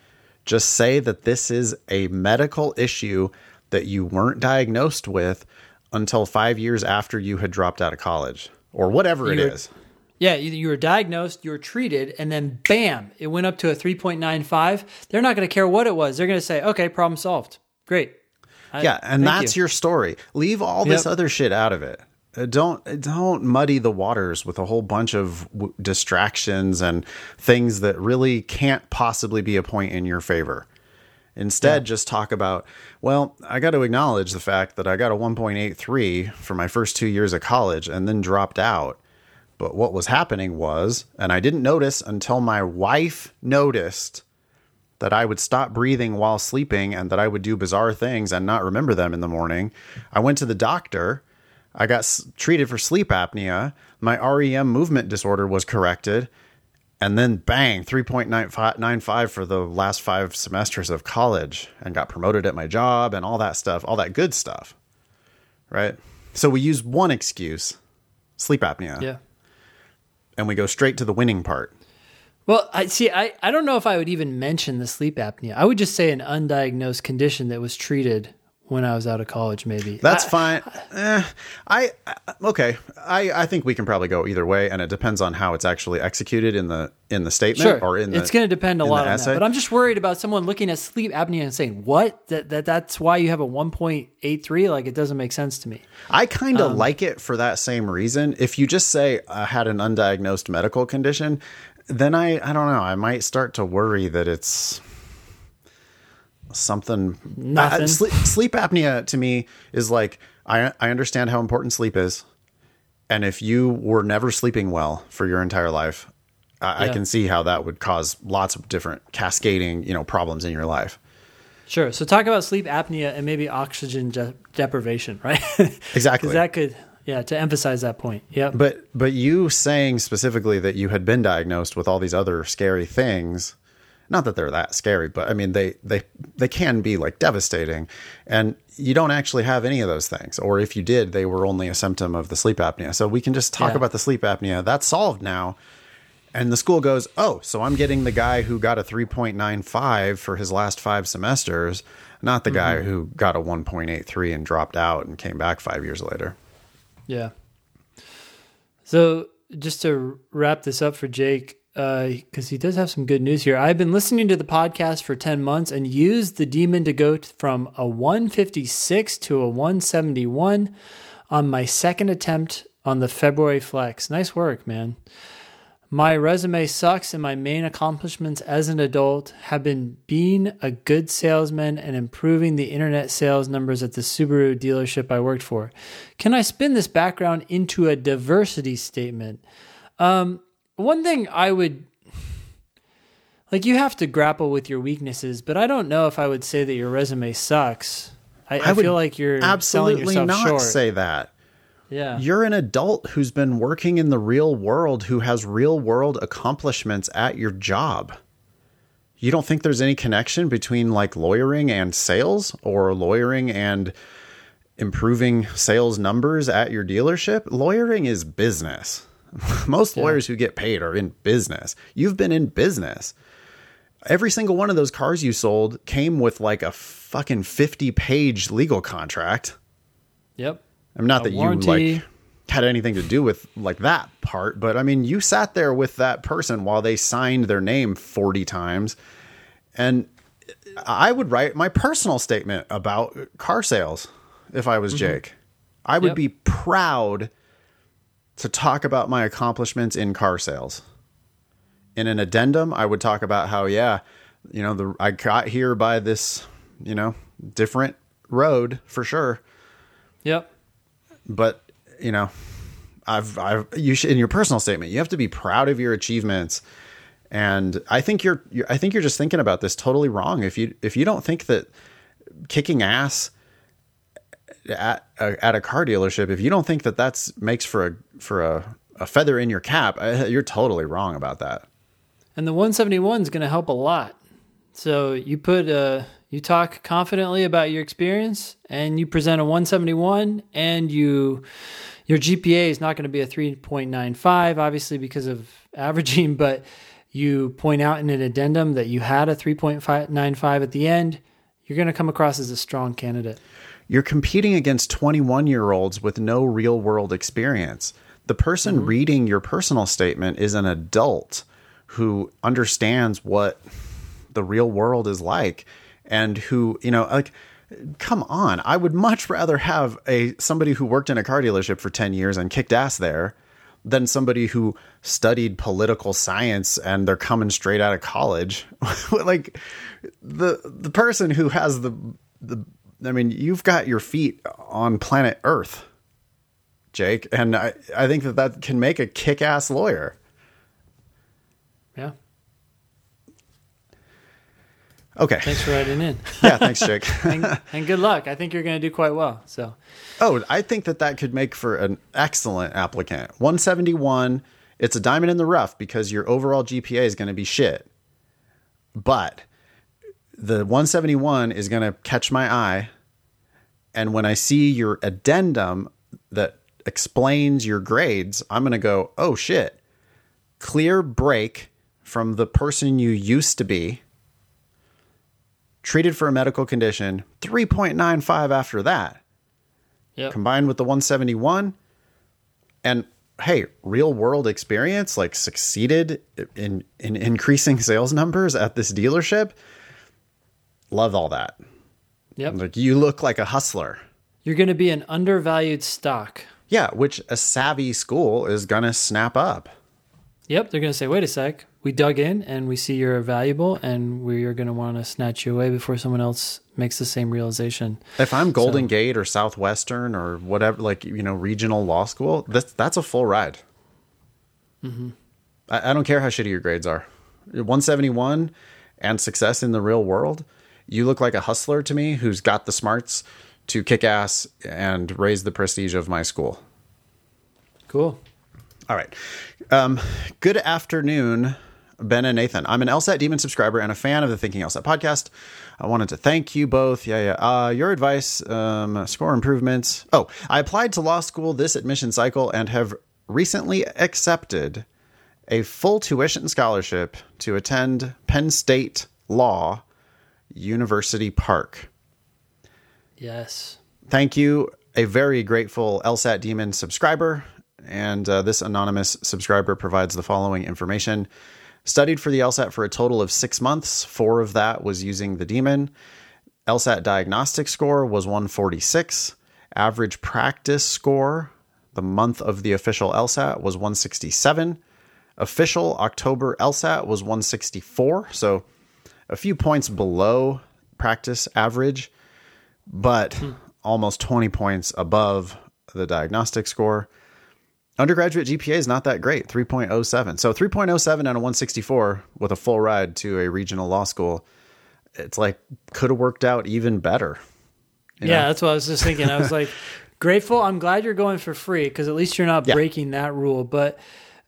Just say that this is a medical issue that you weren't diagnosed with until five years after you had dropped out of college or whatever it is. Yeah, you were diagnosed, you were treated, and then bam, it went up to a 3.95. They're not going to care what it was. They're going to say, okay, problem solved. Great. I, yeah, and that's you. your story. Leave all this yep. other shit out of it. Uh, don't don't muddy the waters with a whole bunch of w- distractions and things that really can't possibly be a point in your favor. Instead, yeah. just talk about, well, I got to acknowledge the fact that I got a 1.83 for my first two years of college and then dropped out. But what was happening was, and I didn't notice until my wife noticed that I would stop breathing while sleeping and that I would do bizarre things and not remember them in the morning. I went to the doctor. I got treated for sleep apnea. My REM movement disorder was corrected and then bang 3.95 for the last five semesters of college and got promoted at my job and all that stuff all that good stuff right so we use one excuse sleep apnea yeah and we go straight to the winning part. Well i see i, I don't know if i would even mention the sleep apnea. I would just say an undiagnosed condition that was treated when I was out of college, maybe. That's I, fine. Eh, I, okay. I, I think we can probably go either way, and it depends on how it's actually executed in the in the statement sure. or in the. It's going to depend a lot on that. But I'm just worried about someone looking at sleep apnea and saying, "What? That, that that's why you have a 1.83? Like it doesn't make sense to me." I kind of um, like it for that same reason. If you just say I had an undiagnosed medical condition, then I I don't know. I might start to worry that it's something. Nothing. Uh, sleep, sleep apnea to me is like I I understand how important sleep is, and if you were never sleeping well for your entire life, I, yeah. I can see how that would cause lots of different cascading you know problems in your life. Sure. So talk about sleep apnea and maybe oxygen de- deprivation, right? exactly. That could, yeah, to emphasize that point. Yeah. But but you saying specifically that you had been diagnosed with all these other scary things not that they're that scary, but I mean they they they can be like devastating, and you don't actually have any of those things, or if you did, they were only a symptom of the sleep apnea. So we can just talk yeah. about the sleep apnea. That's solved now. And the school goes, oh, so I'm getting the guy who got a 3.95 for his last five semesters, not the mm-hmm. guy who got a 1.83 and dropped out and came back five years later. Yeah. So just to wrap this up for Jake, because uh, he does have some good news here. I've been listening to the podcast for 10 months and used the demon to go from a 156 to a 171 on my second attempt on the February flex. Nice work, man. My resume sucks, and my main accomplishments as an adult have been being a good salesman and improving the internet sales numbers at the Subaru dealership I worked for. Can I spin this background into a diversity statement? Um, one thing I would like, you have to grapple with your weaknesses, but I don't know if I would say that your resume sucks. I, I, I feel like you're absolutely not short. say that. Yeah. You're an adult who's been working in the real world, who has real world accomplishments at your job. You don't think there's any connection between like lawyering and sales or lawyering and improving sales numbers at your dealership? Lawyering is business. Most yeah. lawyers who get paid are in business. You've been in business. Every single one of those cars you sold came with like a fucking 50 page legal contract. Yep. I'm not a that warranty. you like had anything to do with like that part, but I mean, you sat there with that person while they signed their name 40 times. And I would write my personal statement about car sales if I was mm-hmm. Jake. I would yep. be proud to talk about my accomplishments in car sales. In an addendum, I would talk about how, yeah, you know, the I got here by this, you know, different road for sure. Yep but you know, I've I've you should in your personal statement you have to be proud of your achievements. And I think you're, you're I think you're just thinking about this totally wrong. If you if you don't think that kicking ass at a, at a car dealership, if you don't think that that's makes for a for a, a feather in your cap, you're totally wrong about that. And the 171 is going to help a lot. So you put uh, you talk confidently about your experience, and you present a 171, and you your GPA is not going to be a 3.95, obviously because of averaging, but you point out in an addendum that you had a 3.95 at the end. You're going to come across as a strong candidate. You're competing against 21 year olds with no real world experience. The person mm-hmm. reading your personal statement is an adult who understands what the real world is like and who, you know, like come on, I would much rather have a somebody who worked in a car dealership for 10 years and kicked ass there than somebody who studied political science and they're coming straight out of college. like the the person who has the the I mean, you've got your feet on planet Earth, Jake, and I I think that that can make a kick-ass lawyer. Yeah. Okay. Thanks for writing in. yeah, thanks, Jake. and, and, good luck. I think you're going to do quite well. So. Oh, I think that that could make for an excellent applicant. 171. It's a diamond in the rough because your overall GPA is going to be shit. But the 171 is going to catch my eye. And when I see your addendum that explains your grades, I'm going to go, oh shit, clear break from the person you used to be treated for a medical condition, 3.95 after that. Yep. Combined with the 171 and hey, real world experience like succeeded in in increasing sales numbers at this dealership. Love all that. Yep. Like you look like a hustler. You're going to be an undervalued stock. Yeah, which a savvy school is going to snap up. Yep, they're going to say, "Wait a sec we dug in and we see you're valuable and we are going to want to snatch you away before someone else makes the same realization. If I'm Golden so, Gate or Southwestern or whatever, like, you know, regional law school, that's, that's a full ride. Mm-hmm. I, I don't care how shitty your grades are. 171 and success in the real world, you look like a hustler to me who's got the smarts to kick ass and raise the prestige of my school. Cool. All right. Um, good afternoon, Ben and Nathan. I'm an LSAT Demon subscriber and a fan of the Thinking LSAT podcast. I wanted to thank you both. Yeah, yeah. Uh, your advice, um, score improvements. Oh, I applied to law school this admission cycle and have recently accepted a full tuition scholarship to attend Penn State Law, University Park. Yes. Thank you. A very grateful LSAT Demon subscriber. And uh, this anonymous subscriber provides the following information. Studied for the LSAT for a total of six months. Four of that was using the Demon. LSAT diagnostic score was 146. Average practice score, the month of the official LSAT, was 167. Official October LSAT was 164, so a few points below practice average, but almost 20 points above the diagnostic score. Undergraduate GPA is not that great, 3.07. So 3.07 and a 164 with a full ride to a regional law school, it's like could have worked out even better. yeah, know? that's what I was just thinking. I was like, grateful. I'm glad you're going for free because at least you're not Yeah. breaking that rule. But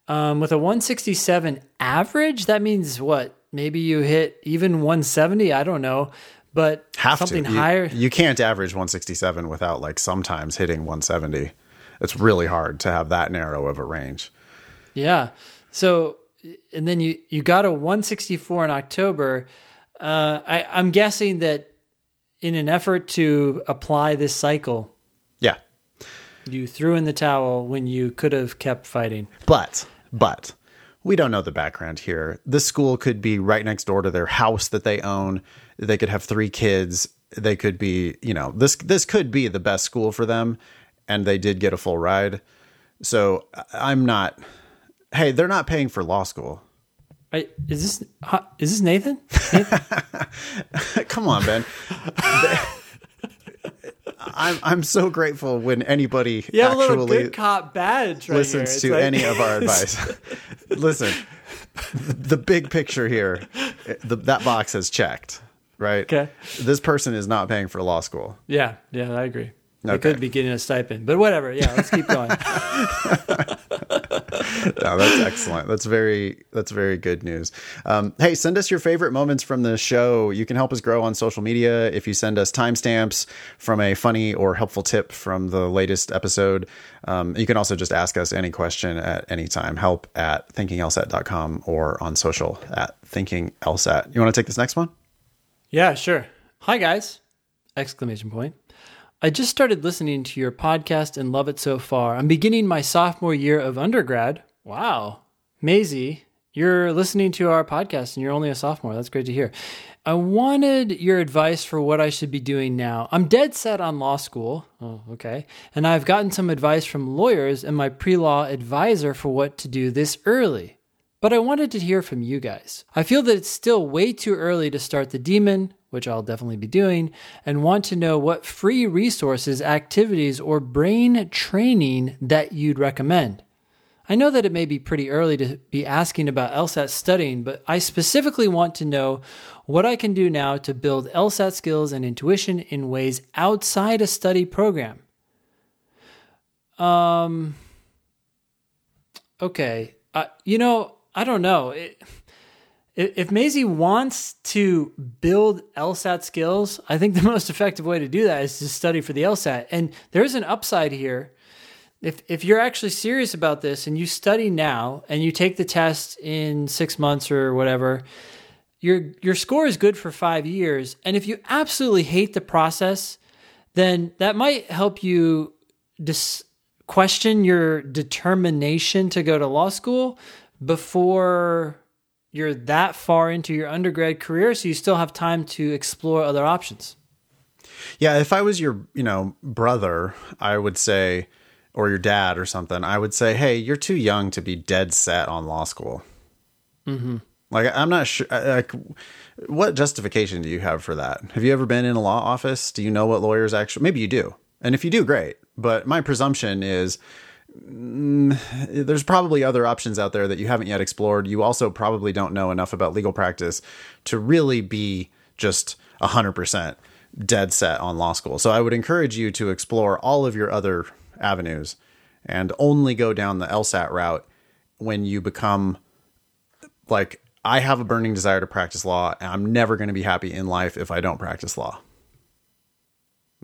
um, with a 167 average, that means what? Maybe you hit even 170. I don't know, but Have something to. You- higher. You, can't average 167 without like sometimes hitting 170. It's really hard to have that narrow of a range. Yeah. So, and then you you got a 164 in October. Uh, I, I'm guessing that in an effort to apply this cycle, Yeah. you threw in the towel when you could have kept fighting. But, but we don't know the background here. This school could be right next door to their house that they own. They could have three kids. They could be, you know, this this could be the best school for them, and they did get a full ride. So I'm not. Hey, they're not paying for law school. I, is this is this Nathan? Come on, Ben. I'm I'm so grateful when anybody You have a little actually good cop badge right listens. To like- any of our advice. Listen, the big picture here, the, that box has checked, right? Okay. This person is not paying for law school. Yeah, yeah, I agree. They could be getting a stipend, but whatever. Yeah, let's keep going. No, that's excellent. That's very that's very good news. Um, hey, send us your favorite moments from the show. You can help us grow on social media if you send us timestamps from a funny or helpful tip from the latest episode. Um, you can also just ask us any question at any time. Help at thinkinglsat.com or on social at thinkinglsat. You want to take this next one? Yeah, sure. Hi guys! Exclamation point. I just started listening to your podcast and love it so far. I'm beginning my sophomore year of undergrad. Wow. Maisie, you're listening to our podcast and you're only a sophomore. That's great to hear. I wanted your advice for what I should be doing now. I'm dead set on law school. Oh, okay. And I've gotten some advice from lawyers and my pre law advisor for what to do this early. But I wanted to hear from you guys. I feel that it's still way too early to start the demon, which I'll definitely be doing, and want to know what free resources, activities, or brain training that you'd recommend. I know that it may be pretty early to be asking about LSAT studying, but I specifically want to know what I can do now to build LSAT skills and intuition in ways outside a study program. Um, okay. Uh, you know, I don't know. It, if Maisie wants to build LSAT skills, I think the most effective way to do that is to study for the LSAT. And there's an upside here. If if you're actually serious about this and you study now and you take the test in six months or whatever, your your score is good for five years. And if you absolutely hate the process, then that might help you dis- question your determination to go to law school before you're that far into your undergrad career so you still have time to explore other options Yeah, if I was your, you know, brother, I would say, or your dad or something, I would say, hey, you're too young to be dead set on law school. Mm-hmm. Like, I'm not sure. Like, what justification do you have for that? Have you ever been in a law office? Do you know what lawyers actually? Maybe you do, and if you do, great. But my presumption is. mm, There's probably other options out there that you haven't yet explored. You also probably don't know enough about legal practice to really be just 100% dead set on law school. So I would encourage you to explore all of your other avenues and only go down the LSAT route when you become like I have a burning desire to practice law and I'm never going to be happy in life if I don't practice law.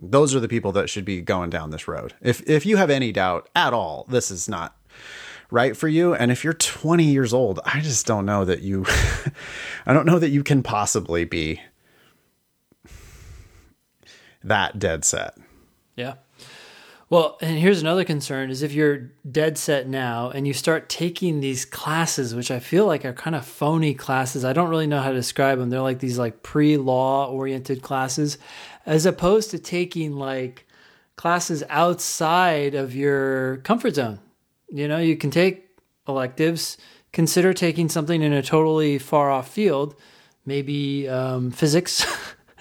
Those are the people that should be going down this road. If if you have any doubt at all, this is not right for you and if you're 20 years old, I just don't know that you I don't know that you can possibly be that dead set. Yeah. Well, and here's another concern is if you're dead set now and you start taking these classes, which I feel like are kind of phony classes. I don't really know how to describe them. They're like these like pre-law oriented classes as opposed to taking like classes outside of your comfort zone. You know, you can take electives consider taking something in a totally far off field, maybe um, physics,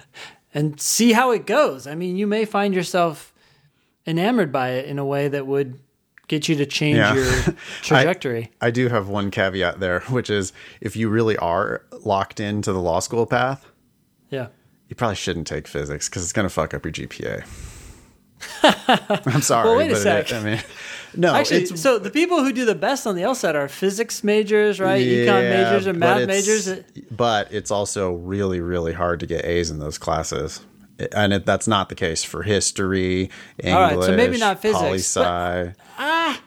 and see how it goes. I mean, you may find yourself enamored by it in a way that would get you to change Yeah. your trajectory. I do have one caveat there, which is if you really are locked into the law school path, yeah. you probably shouldn't take physics because it's going to fuck up your GPA. I'm sorry, Well, wait a but sec. It, I mean, no, Actually, it's so the people who do the best on the LSAT are physics majors, right? Econ majors or math majors. But it's also really, really hard to get A's in those classes. And it, that's not the case for history, English, right, so maybe not physics, poli sci. Ah,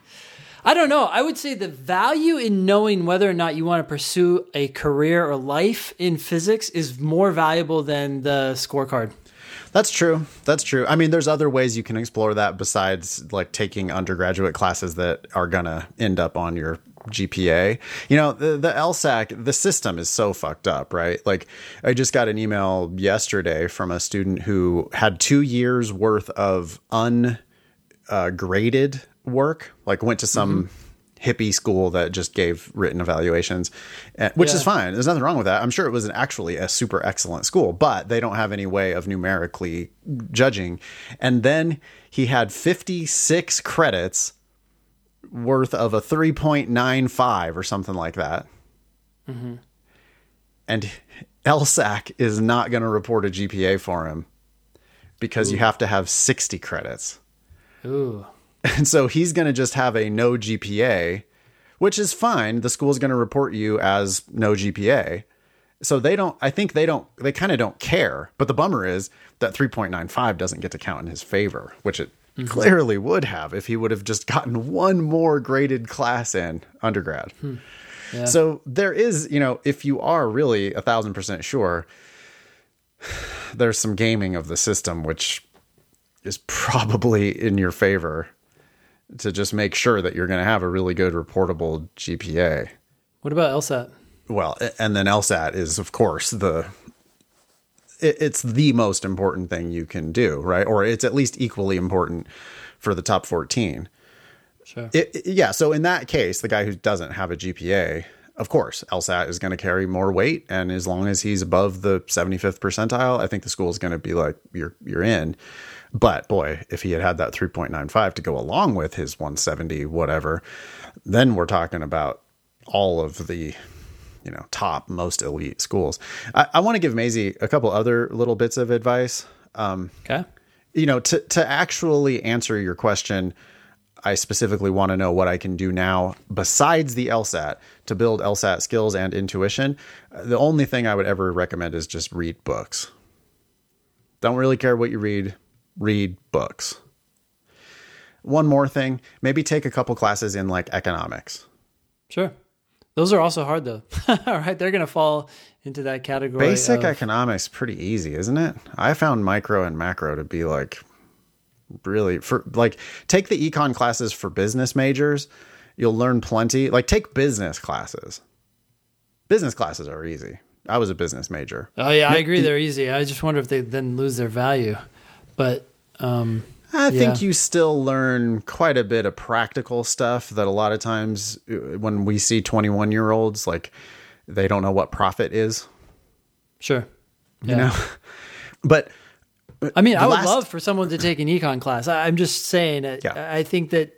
I don't know. I would say the value in knowing whether or not you want to pursue a career or life in physics is more valuable than the scorecard. That's true. That's true. I mean, there's other ways you can explore that besides like taking undergraduate classes that are gonna end up on your GPA. You know, the, the LSAC, the system is so fucked up, right? Like, I just got an email yesterday from a student who had two years worth of ungraded work, like went to some hippie school that just gave written evaluations, eh, which is fine. There's nothing wrong with that. I'm sure it was an, actually a super excellent school, but they don't have any way of numerically judging. And then he had 56 credits worth of a 3.95 or something like that. Mm-hmm. And LSAC is not going to report a GPA for him because you have to have 60 credits. Ooh. And so he's going to just have a no GPA, which is fine. The school's going to report you as no GPA. So they don't, I think they don't, they kind of don't care. But the bummer is that 3.95 doesn't get to count in his favor, which it Mm-hmm. clearly would have if he would have just gotten one more graded class in undergrad. Hmm. So there is, you know, if you are really a thousand percent sure, there's some gaming of the system, which is probably in your favor to just make sure that you're going to have a really good reportable GPA. What about LSAT? Well, and then LSAT is, of course, the it's the most important thing you can do, right? Or it's at least equally important for the top 14. Sure. It, it- yeah. So in that case, the guy who doesn't have a GPA, of course, LSAT is going to carry more weight, and as long as he's above the 75th percentile, I think the school is going to be like, "You're you're in." But boy, if he had had that 3.95 to go along with his 170, whatever, then we're talking about all of the you know top most elite schools. I, I want to give Maisie a couple other little bits of advice um, Okay. you know to to actually answer your question i specifically want to know what i can do now besides the lsat to build lsat skills and intuition the only thing i would ever recommend is just read books don't really care what you read read books one more thing maybe take a couple classes in like economics Sure. Those are also hard though. All right, they're gonna fall into that category. basic of- economics pretty easy isn't it i found micro and macro to be like really for like take the econ classes for business majors you'll learn plenty like take business classes business classes are easy i was a business major Oh yeah, I agree. They're easy. I just wonder if they then lose their value. But um, i think Yeah. you still learn quite a bit of practical stuff that a lot of times uh, when we see 21 year olds like they don't know what profit is sure. you know but I mean, I would last- love for someone to take an econ class. I, I'm just saying. It, Yeah. I think that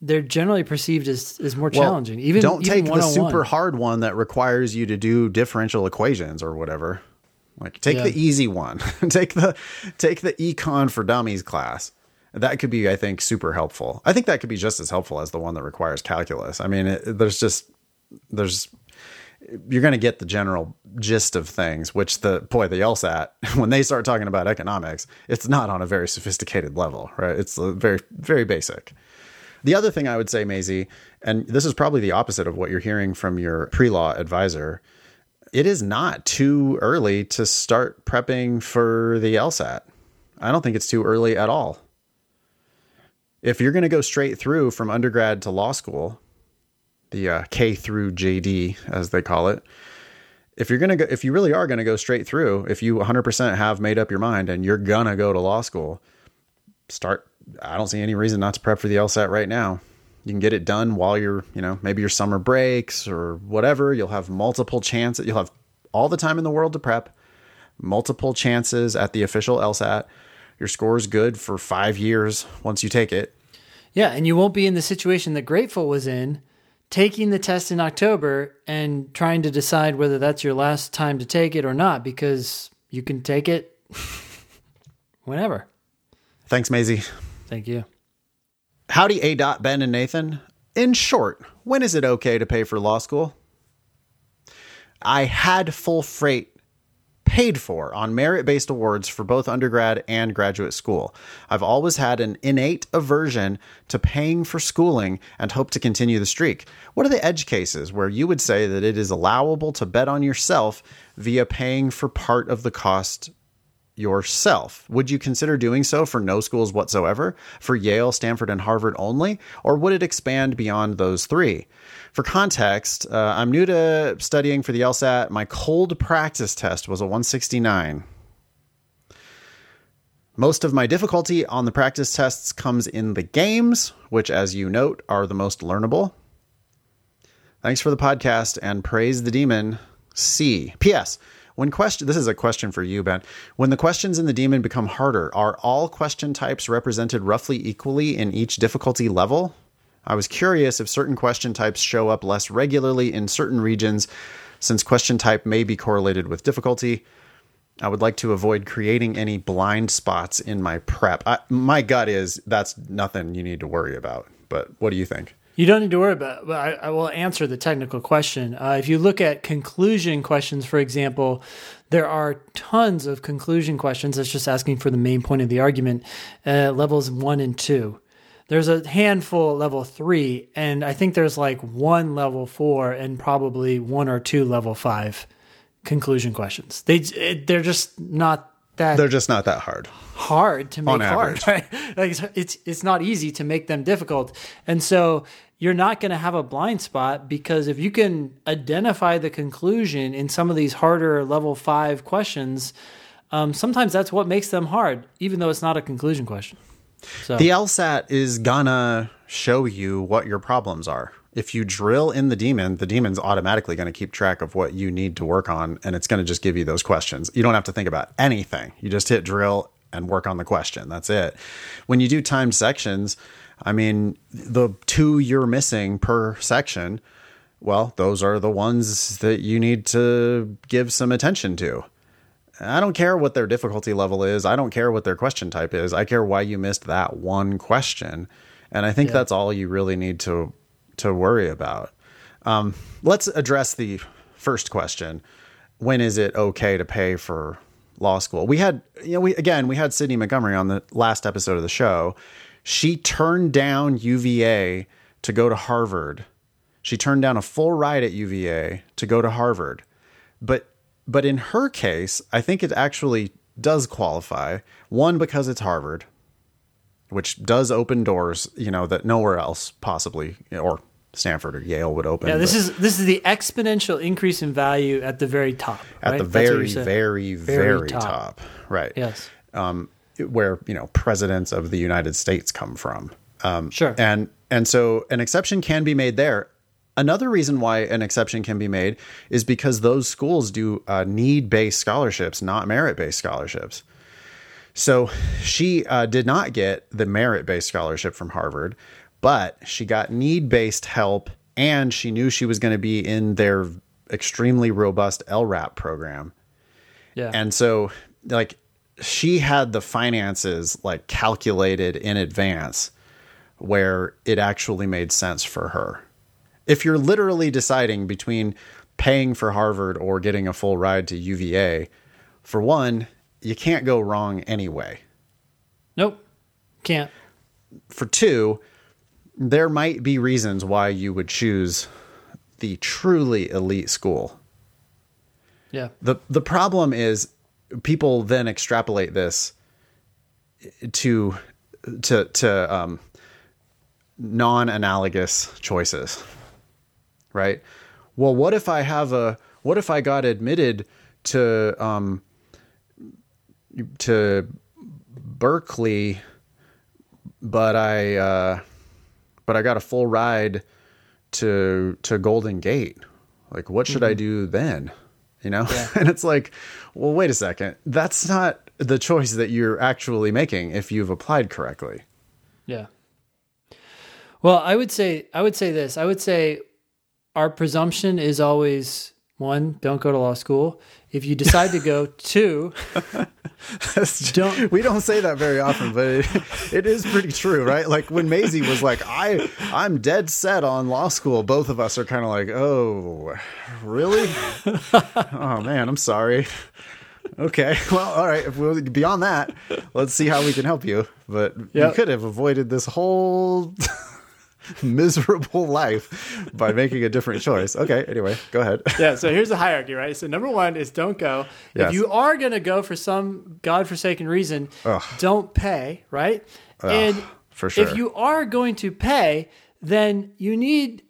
they're generally perceived as, as more challenging. Even don't even take the super hard one that requires you to do differential equations or whatever. Like take Yeah. the easy one. take the take the econ for dummies class. That could be, I think, super helpful. I think that could be just as helpful as the one that requires calculus. I mean, it, there's just there's you're going to get the general gist of things, which the boy the LSAT when they start talking about economics, it's not on a very sophisticated level, right? It's very very basic. The other thing I would say, Maisie, and this is probably the opposite of what you're hearing from your pre law advisor, it is not too early to start prepping for the LSAT. I don't think it's too early at all. If you're going to go straight through from undergrad to law school, the uh, K through JD, as they call it, if you're going to go, if you really are going to go straight through, if you 100% have made up your mind and you're going to go to law school, start. I don't see any reason not to prep for the LSAT right now. You can get it done while you're, you know, maybe your summer breaks or whatever. You'll have multiple chances. You'll have all the time in the world to prep, multiple chances at the official LSAT. Your score is good for five years once you take it. Yeah, and you won't be in the situation that Grateful was in, taking the test in October and trying to decide whether that's your last time to take it or not, because you can take it whenever. Thanks, Maisie. Thank you. Howdy, A. Dot, Ben, and Nathan. In short, when is it okay to pay for law school? I had full freight paid for on merit based awards for both undergrad and graduate school. I've always had an innate aversion to paying for schooling and hope to continue the streak. What are the edge cases where you would say that it is allowable to bet on yourself via paying for part of the cost yourself. Would you consider doing so for no schools whatsoever, for Yale, Stanford, and Harvard only, or would it expand beyond those three? For context, uh, I'm new to studying for the LSAT. My cold practice test was a 169. Most of my difficulty on the practice tests comes in the games, which, as you note, are the most learnable. Thanks for the podcast and praise the demon. C. P.S. When question, this is a question for you, Ben. When the questions in the demon become harder, are all question types represented roughly equally in each difficulty level? I was curious if certain question types show up less regularly in certain regions, since question type may be correlated with difficulty. I would like to avoid creating any blind spots in my prep. I, my gut is that's nothing you need to worry about. But what do you think? You don't need to worry about but I, I will answer the technical question. Uh, if you look at conclusion questions, for example, there are tons of conclusion questions that's just asking for the main point of the argument, uh, levels one and two. There's a handful at level three, and I think there's like one level four and probably one or two level five conclusion questions. They they're just not that they're just not that hard. hard to make hard right? Like it's, it's it's not easy to make them difficult. And so you're not going to have a blind spot because if you can identify the conclusion in some of these harder level five questions um, sometimes that's what makes them hard even though it's not a conclusion question so the lsat is gonna show you what your problems are if you drill in the demon, the demon's automatically going to keep track of what you need to work on and it's going to just give you those questions. You don't have to think about anything. You just hit drill and work on the question. That's it. When you do timed sections, I mean, the two you're missing per section, well, those are the ones that you need to give some attention to. I don't care what their difficulty level is. I don't care what their question type is. I care why you missed that one question. And I think yeah. that's all you really need to to worry about. Um, let's address the first question: When is it okay to pay for law school? We had, you know, we again we had Sydney Montgomery on the last episode of the show. She turned down UVA to go to Harvard. She turned down a full ride at UVA to go to Harvard. But but in her case, I think it actually does qualify. One because it's Harvard, which does open doors, you know, that nowhere else possibly or Stanford or Yale would open. Yeah, this is this is the exponential increase in value at the very top. At the very, very, very, very top. top. Right. Yes. Um, where you know presidents of the United States come from. Um, sure. And and so an exception can be made there. Another reason why an exception can be made is because those schools do uh, need based scholarships, not merit based scholarships. So she uh, did not get the merit based scholarship from Harvard, but she got need based help and she knew she was going to be in their extremely robust LRAP program. Yeah. And so, like, she had the finances like calculated in advance where it actually made sense for her. If you're literally deciding between paying for Harvard or getting a full ride to UVA, for one, you can't go wrong anyway. Nope. Can't. For two, there might be reasons why you would choose the truly elite school. Yeah. The the problem is people then extrapolate this to to to um, non-analogous choices. Right? Well, what if I have a what if I got admitted to um, to Berkeley, but I uh, but I got a full ride to to Golden Gate. Like, what should I do then? You know? and it's like, well, wait a second. That's not the choice that you're actually making if you've applied correctly. Yeah. Well, I would say I would say this. I would say our presumption is always one, don't go to law school. If you decide to go, two, don't. We don't say that very often, but it, it is pretty true, right? Like when Maisie was like, "I, I'm dead set on law school." Both of us are kind of like, "Oh, really? oh man, I'm sorry." Okay, well, all right. Beyond that, let's see how we can help you. But yep. you could have avoided this whole miserable life by making a different choice. Okay, anyway, go ahead. yeah, so here's the hierarchy, right? So number one is don't go. Yes. If you are going to go for some godforsaken reason, Ugh. don't pay, right? Ugh, and for sure. if you are going to pay, then you need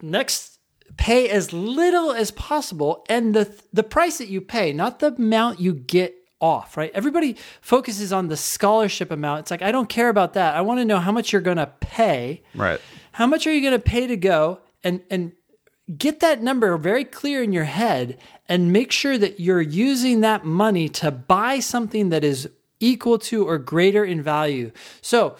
next pay as little as possible and the the price that you pay, not the amount you get off, right? Everybody focuses on the scholarship amount. It's like, I don't care about that. I want to know how much you're going to pay. Right. How much are you going to pay to go and and get that number very clear in your head and make sure that you're using that money to buy something that is equal to or greater in value. So,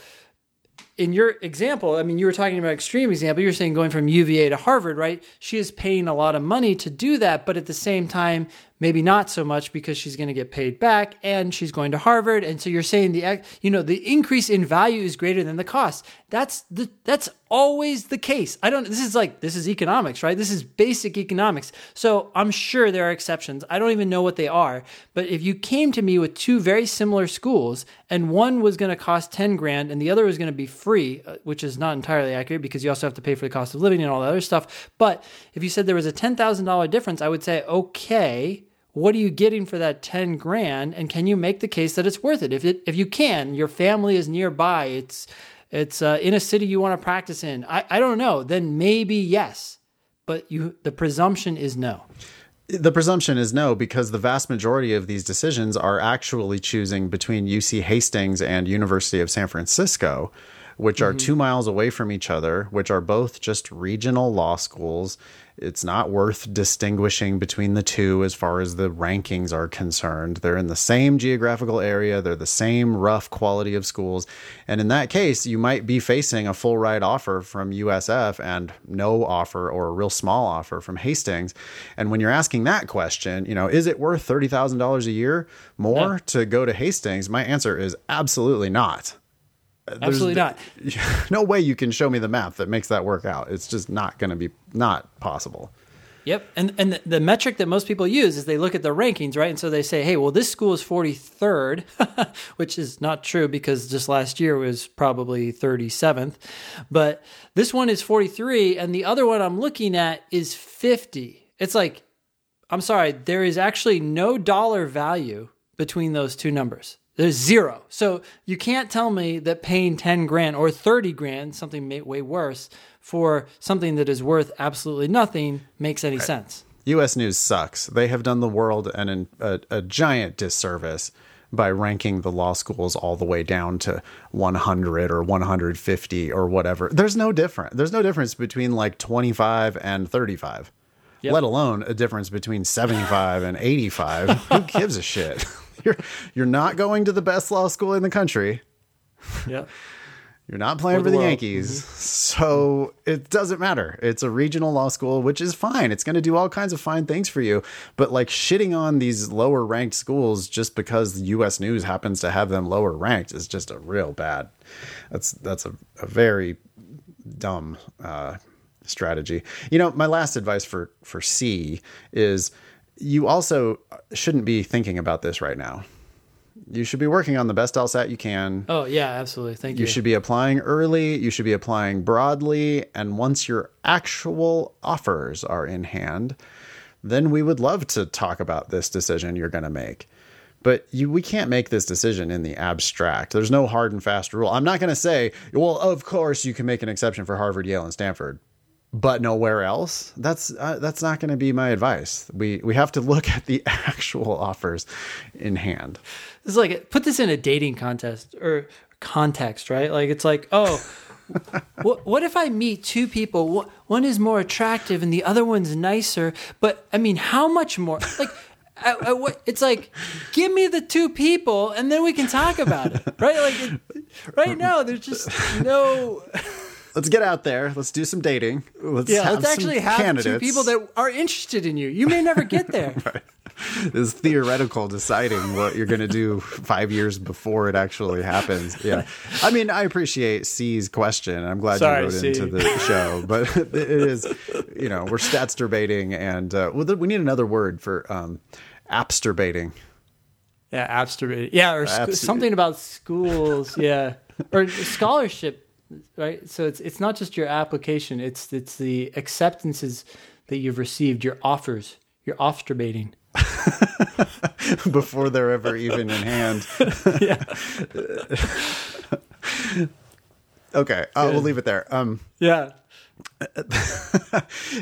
in your example, I mean, you were talking about extreme example. You're saying going from UVA to Harvard, right? She is paying a lot of money to do that, but at the same time, maybe not so much because she's going to get paid back and she's going to Harvard. And so you're saying the you know the increase in value is greater than the cost. That's the that's always the case. I don't. This is like this is economics, right? This is basic economics. So I'm sure there are exceptions. I don't even know what they are. But if you came to me with two very similar schools and one was going to cost ten grand and the other was going to be free, uh, which is not entirely accurate because you also have to pay for the cost of living and all that other stuff. But if you said there was a ten thousand dollar difference, I would say okay what are you getting for that 10 grand and can you make the case that it's worth it if it if you can your family is nearby it's it's uh, in a city you want to practice in I, I don't know then maybe yes but you the presumption is no the presumption is no because the vast majority of these decisions are actually choosing between UC Hastings and University of San Francisco which are mm-hmm. 2 miles away from each other which are both just regional law schools it's not worth distinguishing between the two as far as the rankings are concerned. They're in the same geographical area, they're the same rough quality of schools. And in that case, you might be facing a full ride offer from USF and no offer or a real small offer from Hastings. And when you're asking that question, you know, is it worth $30,000 a year more yeah. to go to Hastings? My answer is absolutely not. Absolutely not. No way you can show me the math that makes that work out. It's just not going to be not possible. Yep. And and the, the, metric that most people use is they look at the rankings, right? And so they say, "Hey, well this school is 43rd," which is not true because just last year was probably 37th. But this one is 43 and the other one I'm looking at is 50. It's like I'm sorry, there is actually no dollar value between those two numbers. There's zero. So you can't tell me that paying 10 grand or 30 grand, something way worse, for something that is worth absolutely nothing makes any right. sense. US News sucks. They have done the world an, a, a giant disservice by ranking the law schools all the way down to 100 or 150 or whatever. There's no difference. There's no difference between like 25 and 35. Yep. Let alone a difference between 75 and 85. Who gives a shit? you're you're not going to the best law school in the country. Yeah. You're not playing for the, the Yankees. Mm-hmm. So it doesn't matter. It's a regional law school, which is fine. It's going to do all kinds of fine things for you. But like shitting on these lower ranked schools just because US News happens to have them lower ranked is just a real bad. That's that's a, a very dumb uh, strategy. You know, my last advice for for C is you also shouldn't be thinking about this right now. You should be working on the best LSAT you can. Oh, yeah, absolutely. Thank you. You should be applying early. You should be applying broadly. And once your actual offers are in hand, then we would love to talk about this decision you're going to make. But you, we can't make this decision in the abstract. There's no hard and fast rule. I'm not going to say, well, of course you can make an exception for Harvard, Yale, and Stanford but nowhere else that's uh, that's not going to be my advice we we have to look at the actual offers in hand it's like put this in a dating contest or context right like it's like oh what, what if I meet two people? One is more attractive and the other one's nicer. But I mean, how much more? Like, I, I, what, it's like, give me the two people and then we can talk about it, right? Like, it, right now, there's just no. Let's get out there. Let's do some dating. Let's yeah, have let's actually have candidates. two people that are interested in you. You may never get there. right. This theoretical deciding what you're going to do five years before it actually happens. Yeah, I mean, I appreciate C's question. I'm glad Sorry, you wrote C. into the show, but it is, you know, we're stats debating, and uh, we need another word for um, absterbating. Yeah, absterbating. Yeah, or sc- something about schools. Yeah, or scholarship, right? So it's it's not just your application; it's it's the acceptances that you've received, your offers, your obsterbating. before they're ever even in hand. Yeah, Okay, uh, we'll leave it there. Um, yeah.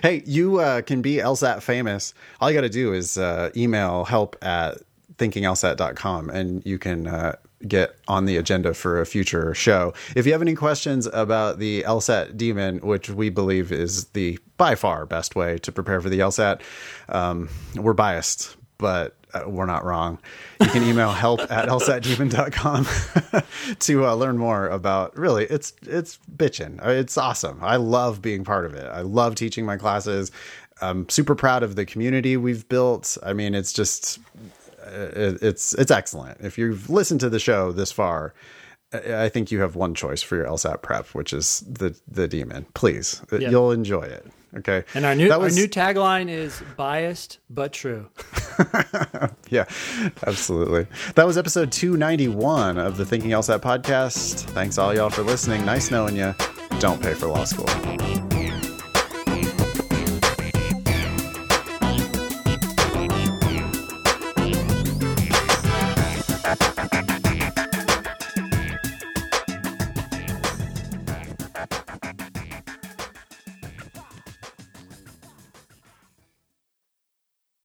hey, you uh, can be LSAT famous. All you got to do is uh, email help at thinkinglsat.com and you can uh, get on the agenda for a future show. If you have any questions about the LSAT demon, which we believe is the by far best way to prepare for the LSAT, um, we're biased, but uh, we're not wrong. You can email help at lsatdemon.com to uh, learn more about really it's it's bitching. It's awesome. I love being part of it. I love teaching my classes. I'm super proud of the community we've built. I mean, it's just uh, Uh, it's it's excellent. If you've listened to the show this far, I think you have one choice for your LSAT prep, which is the the demon. Please, uh, Yeah. you'll enjoy it. Okay, And our new was- our new tagline is biased but true. yeah, absolutely. That was episode 291 of the Thinking LSAT podcast. Thanks all y'all for listening. Nice knowing you. Don't pay for law school.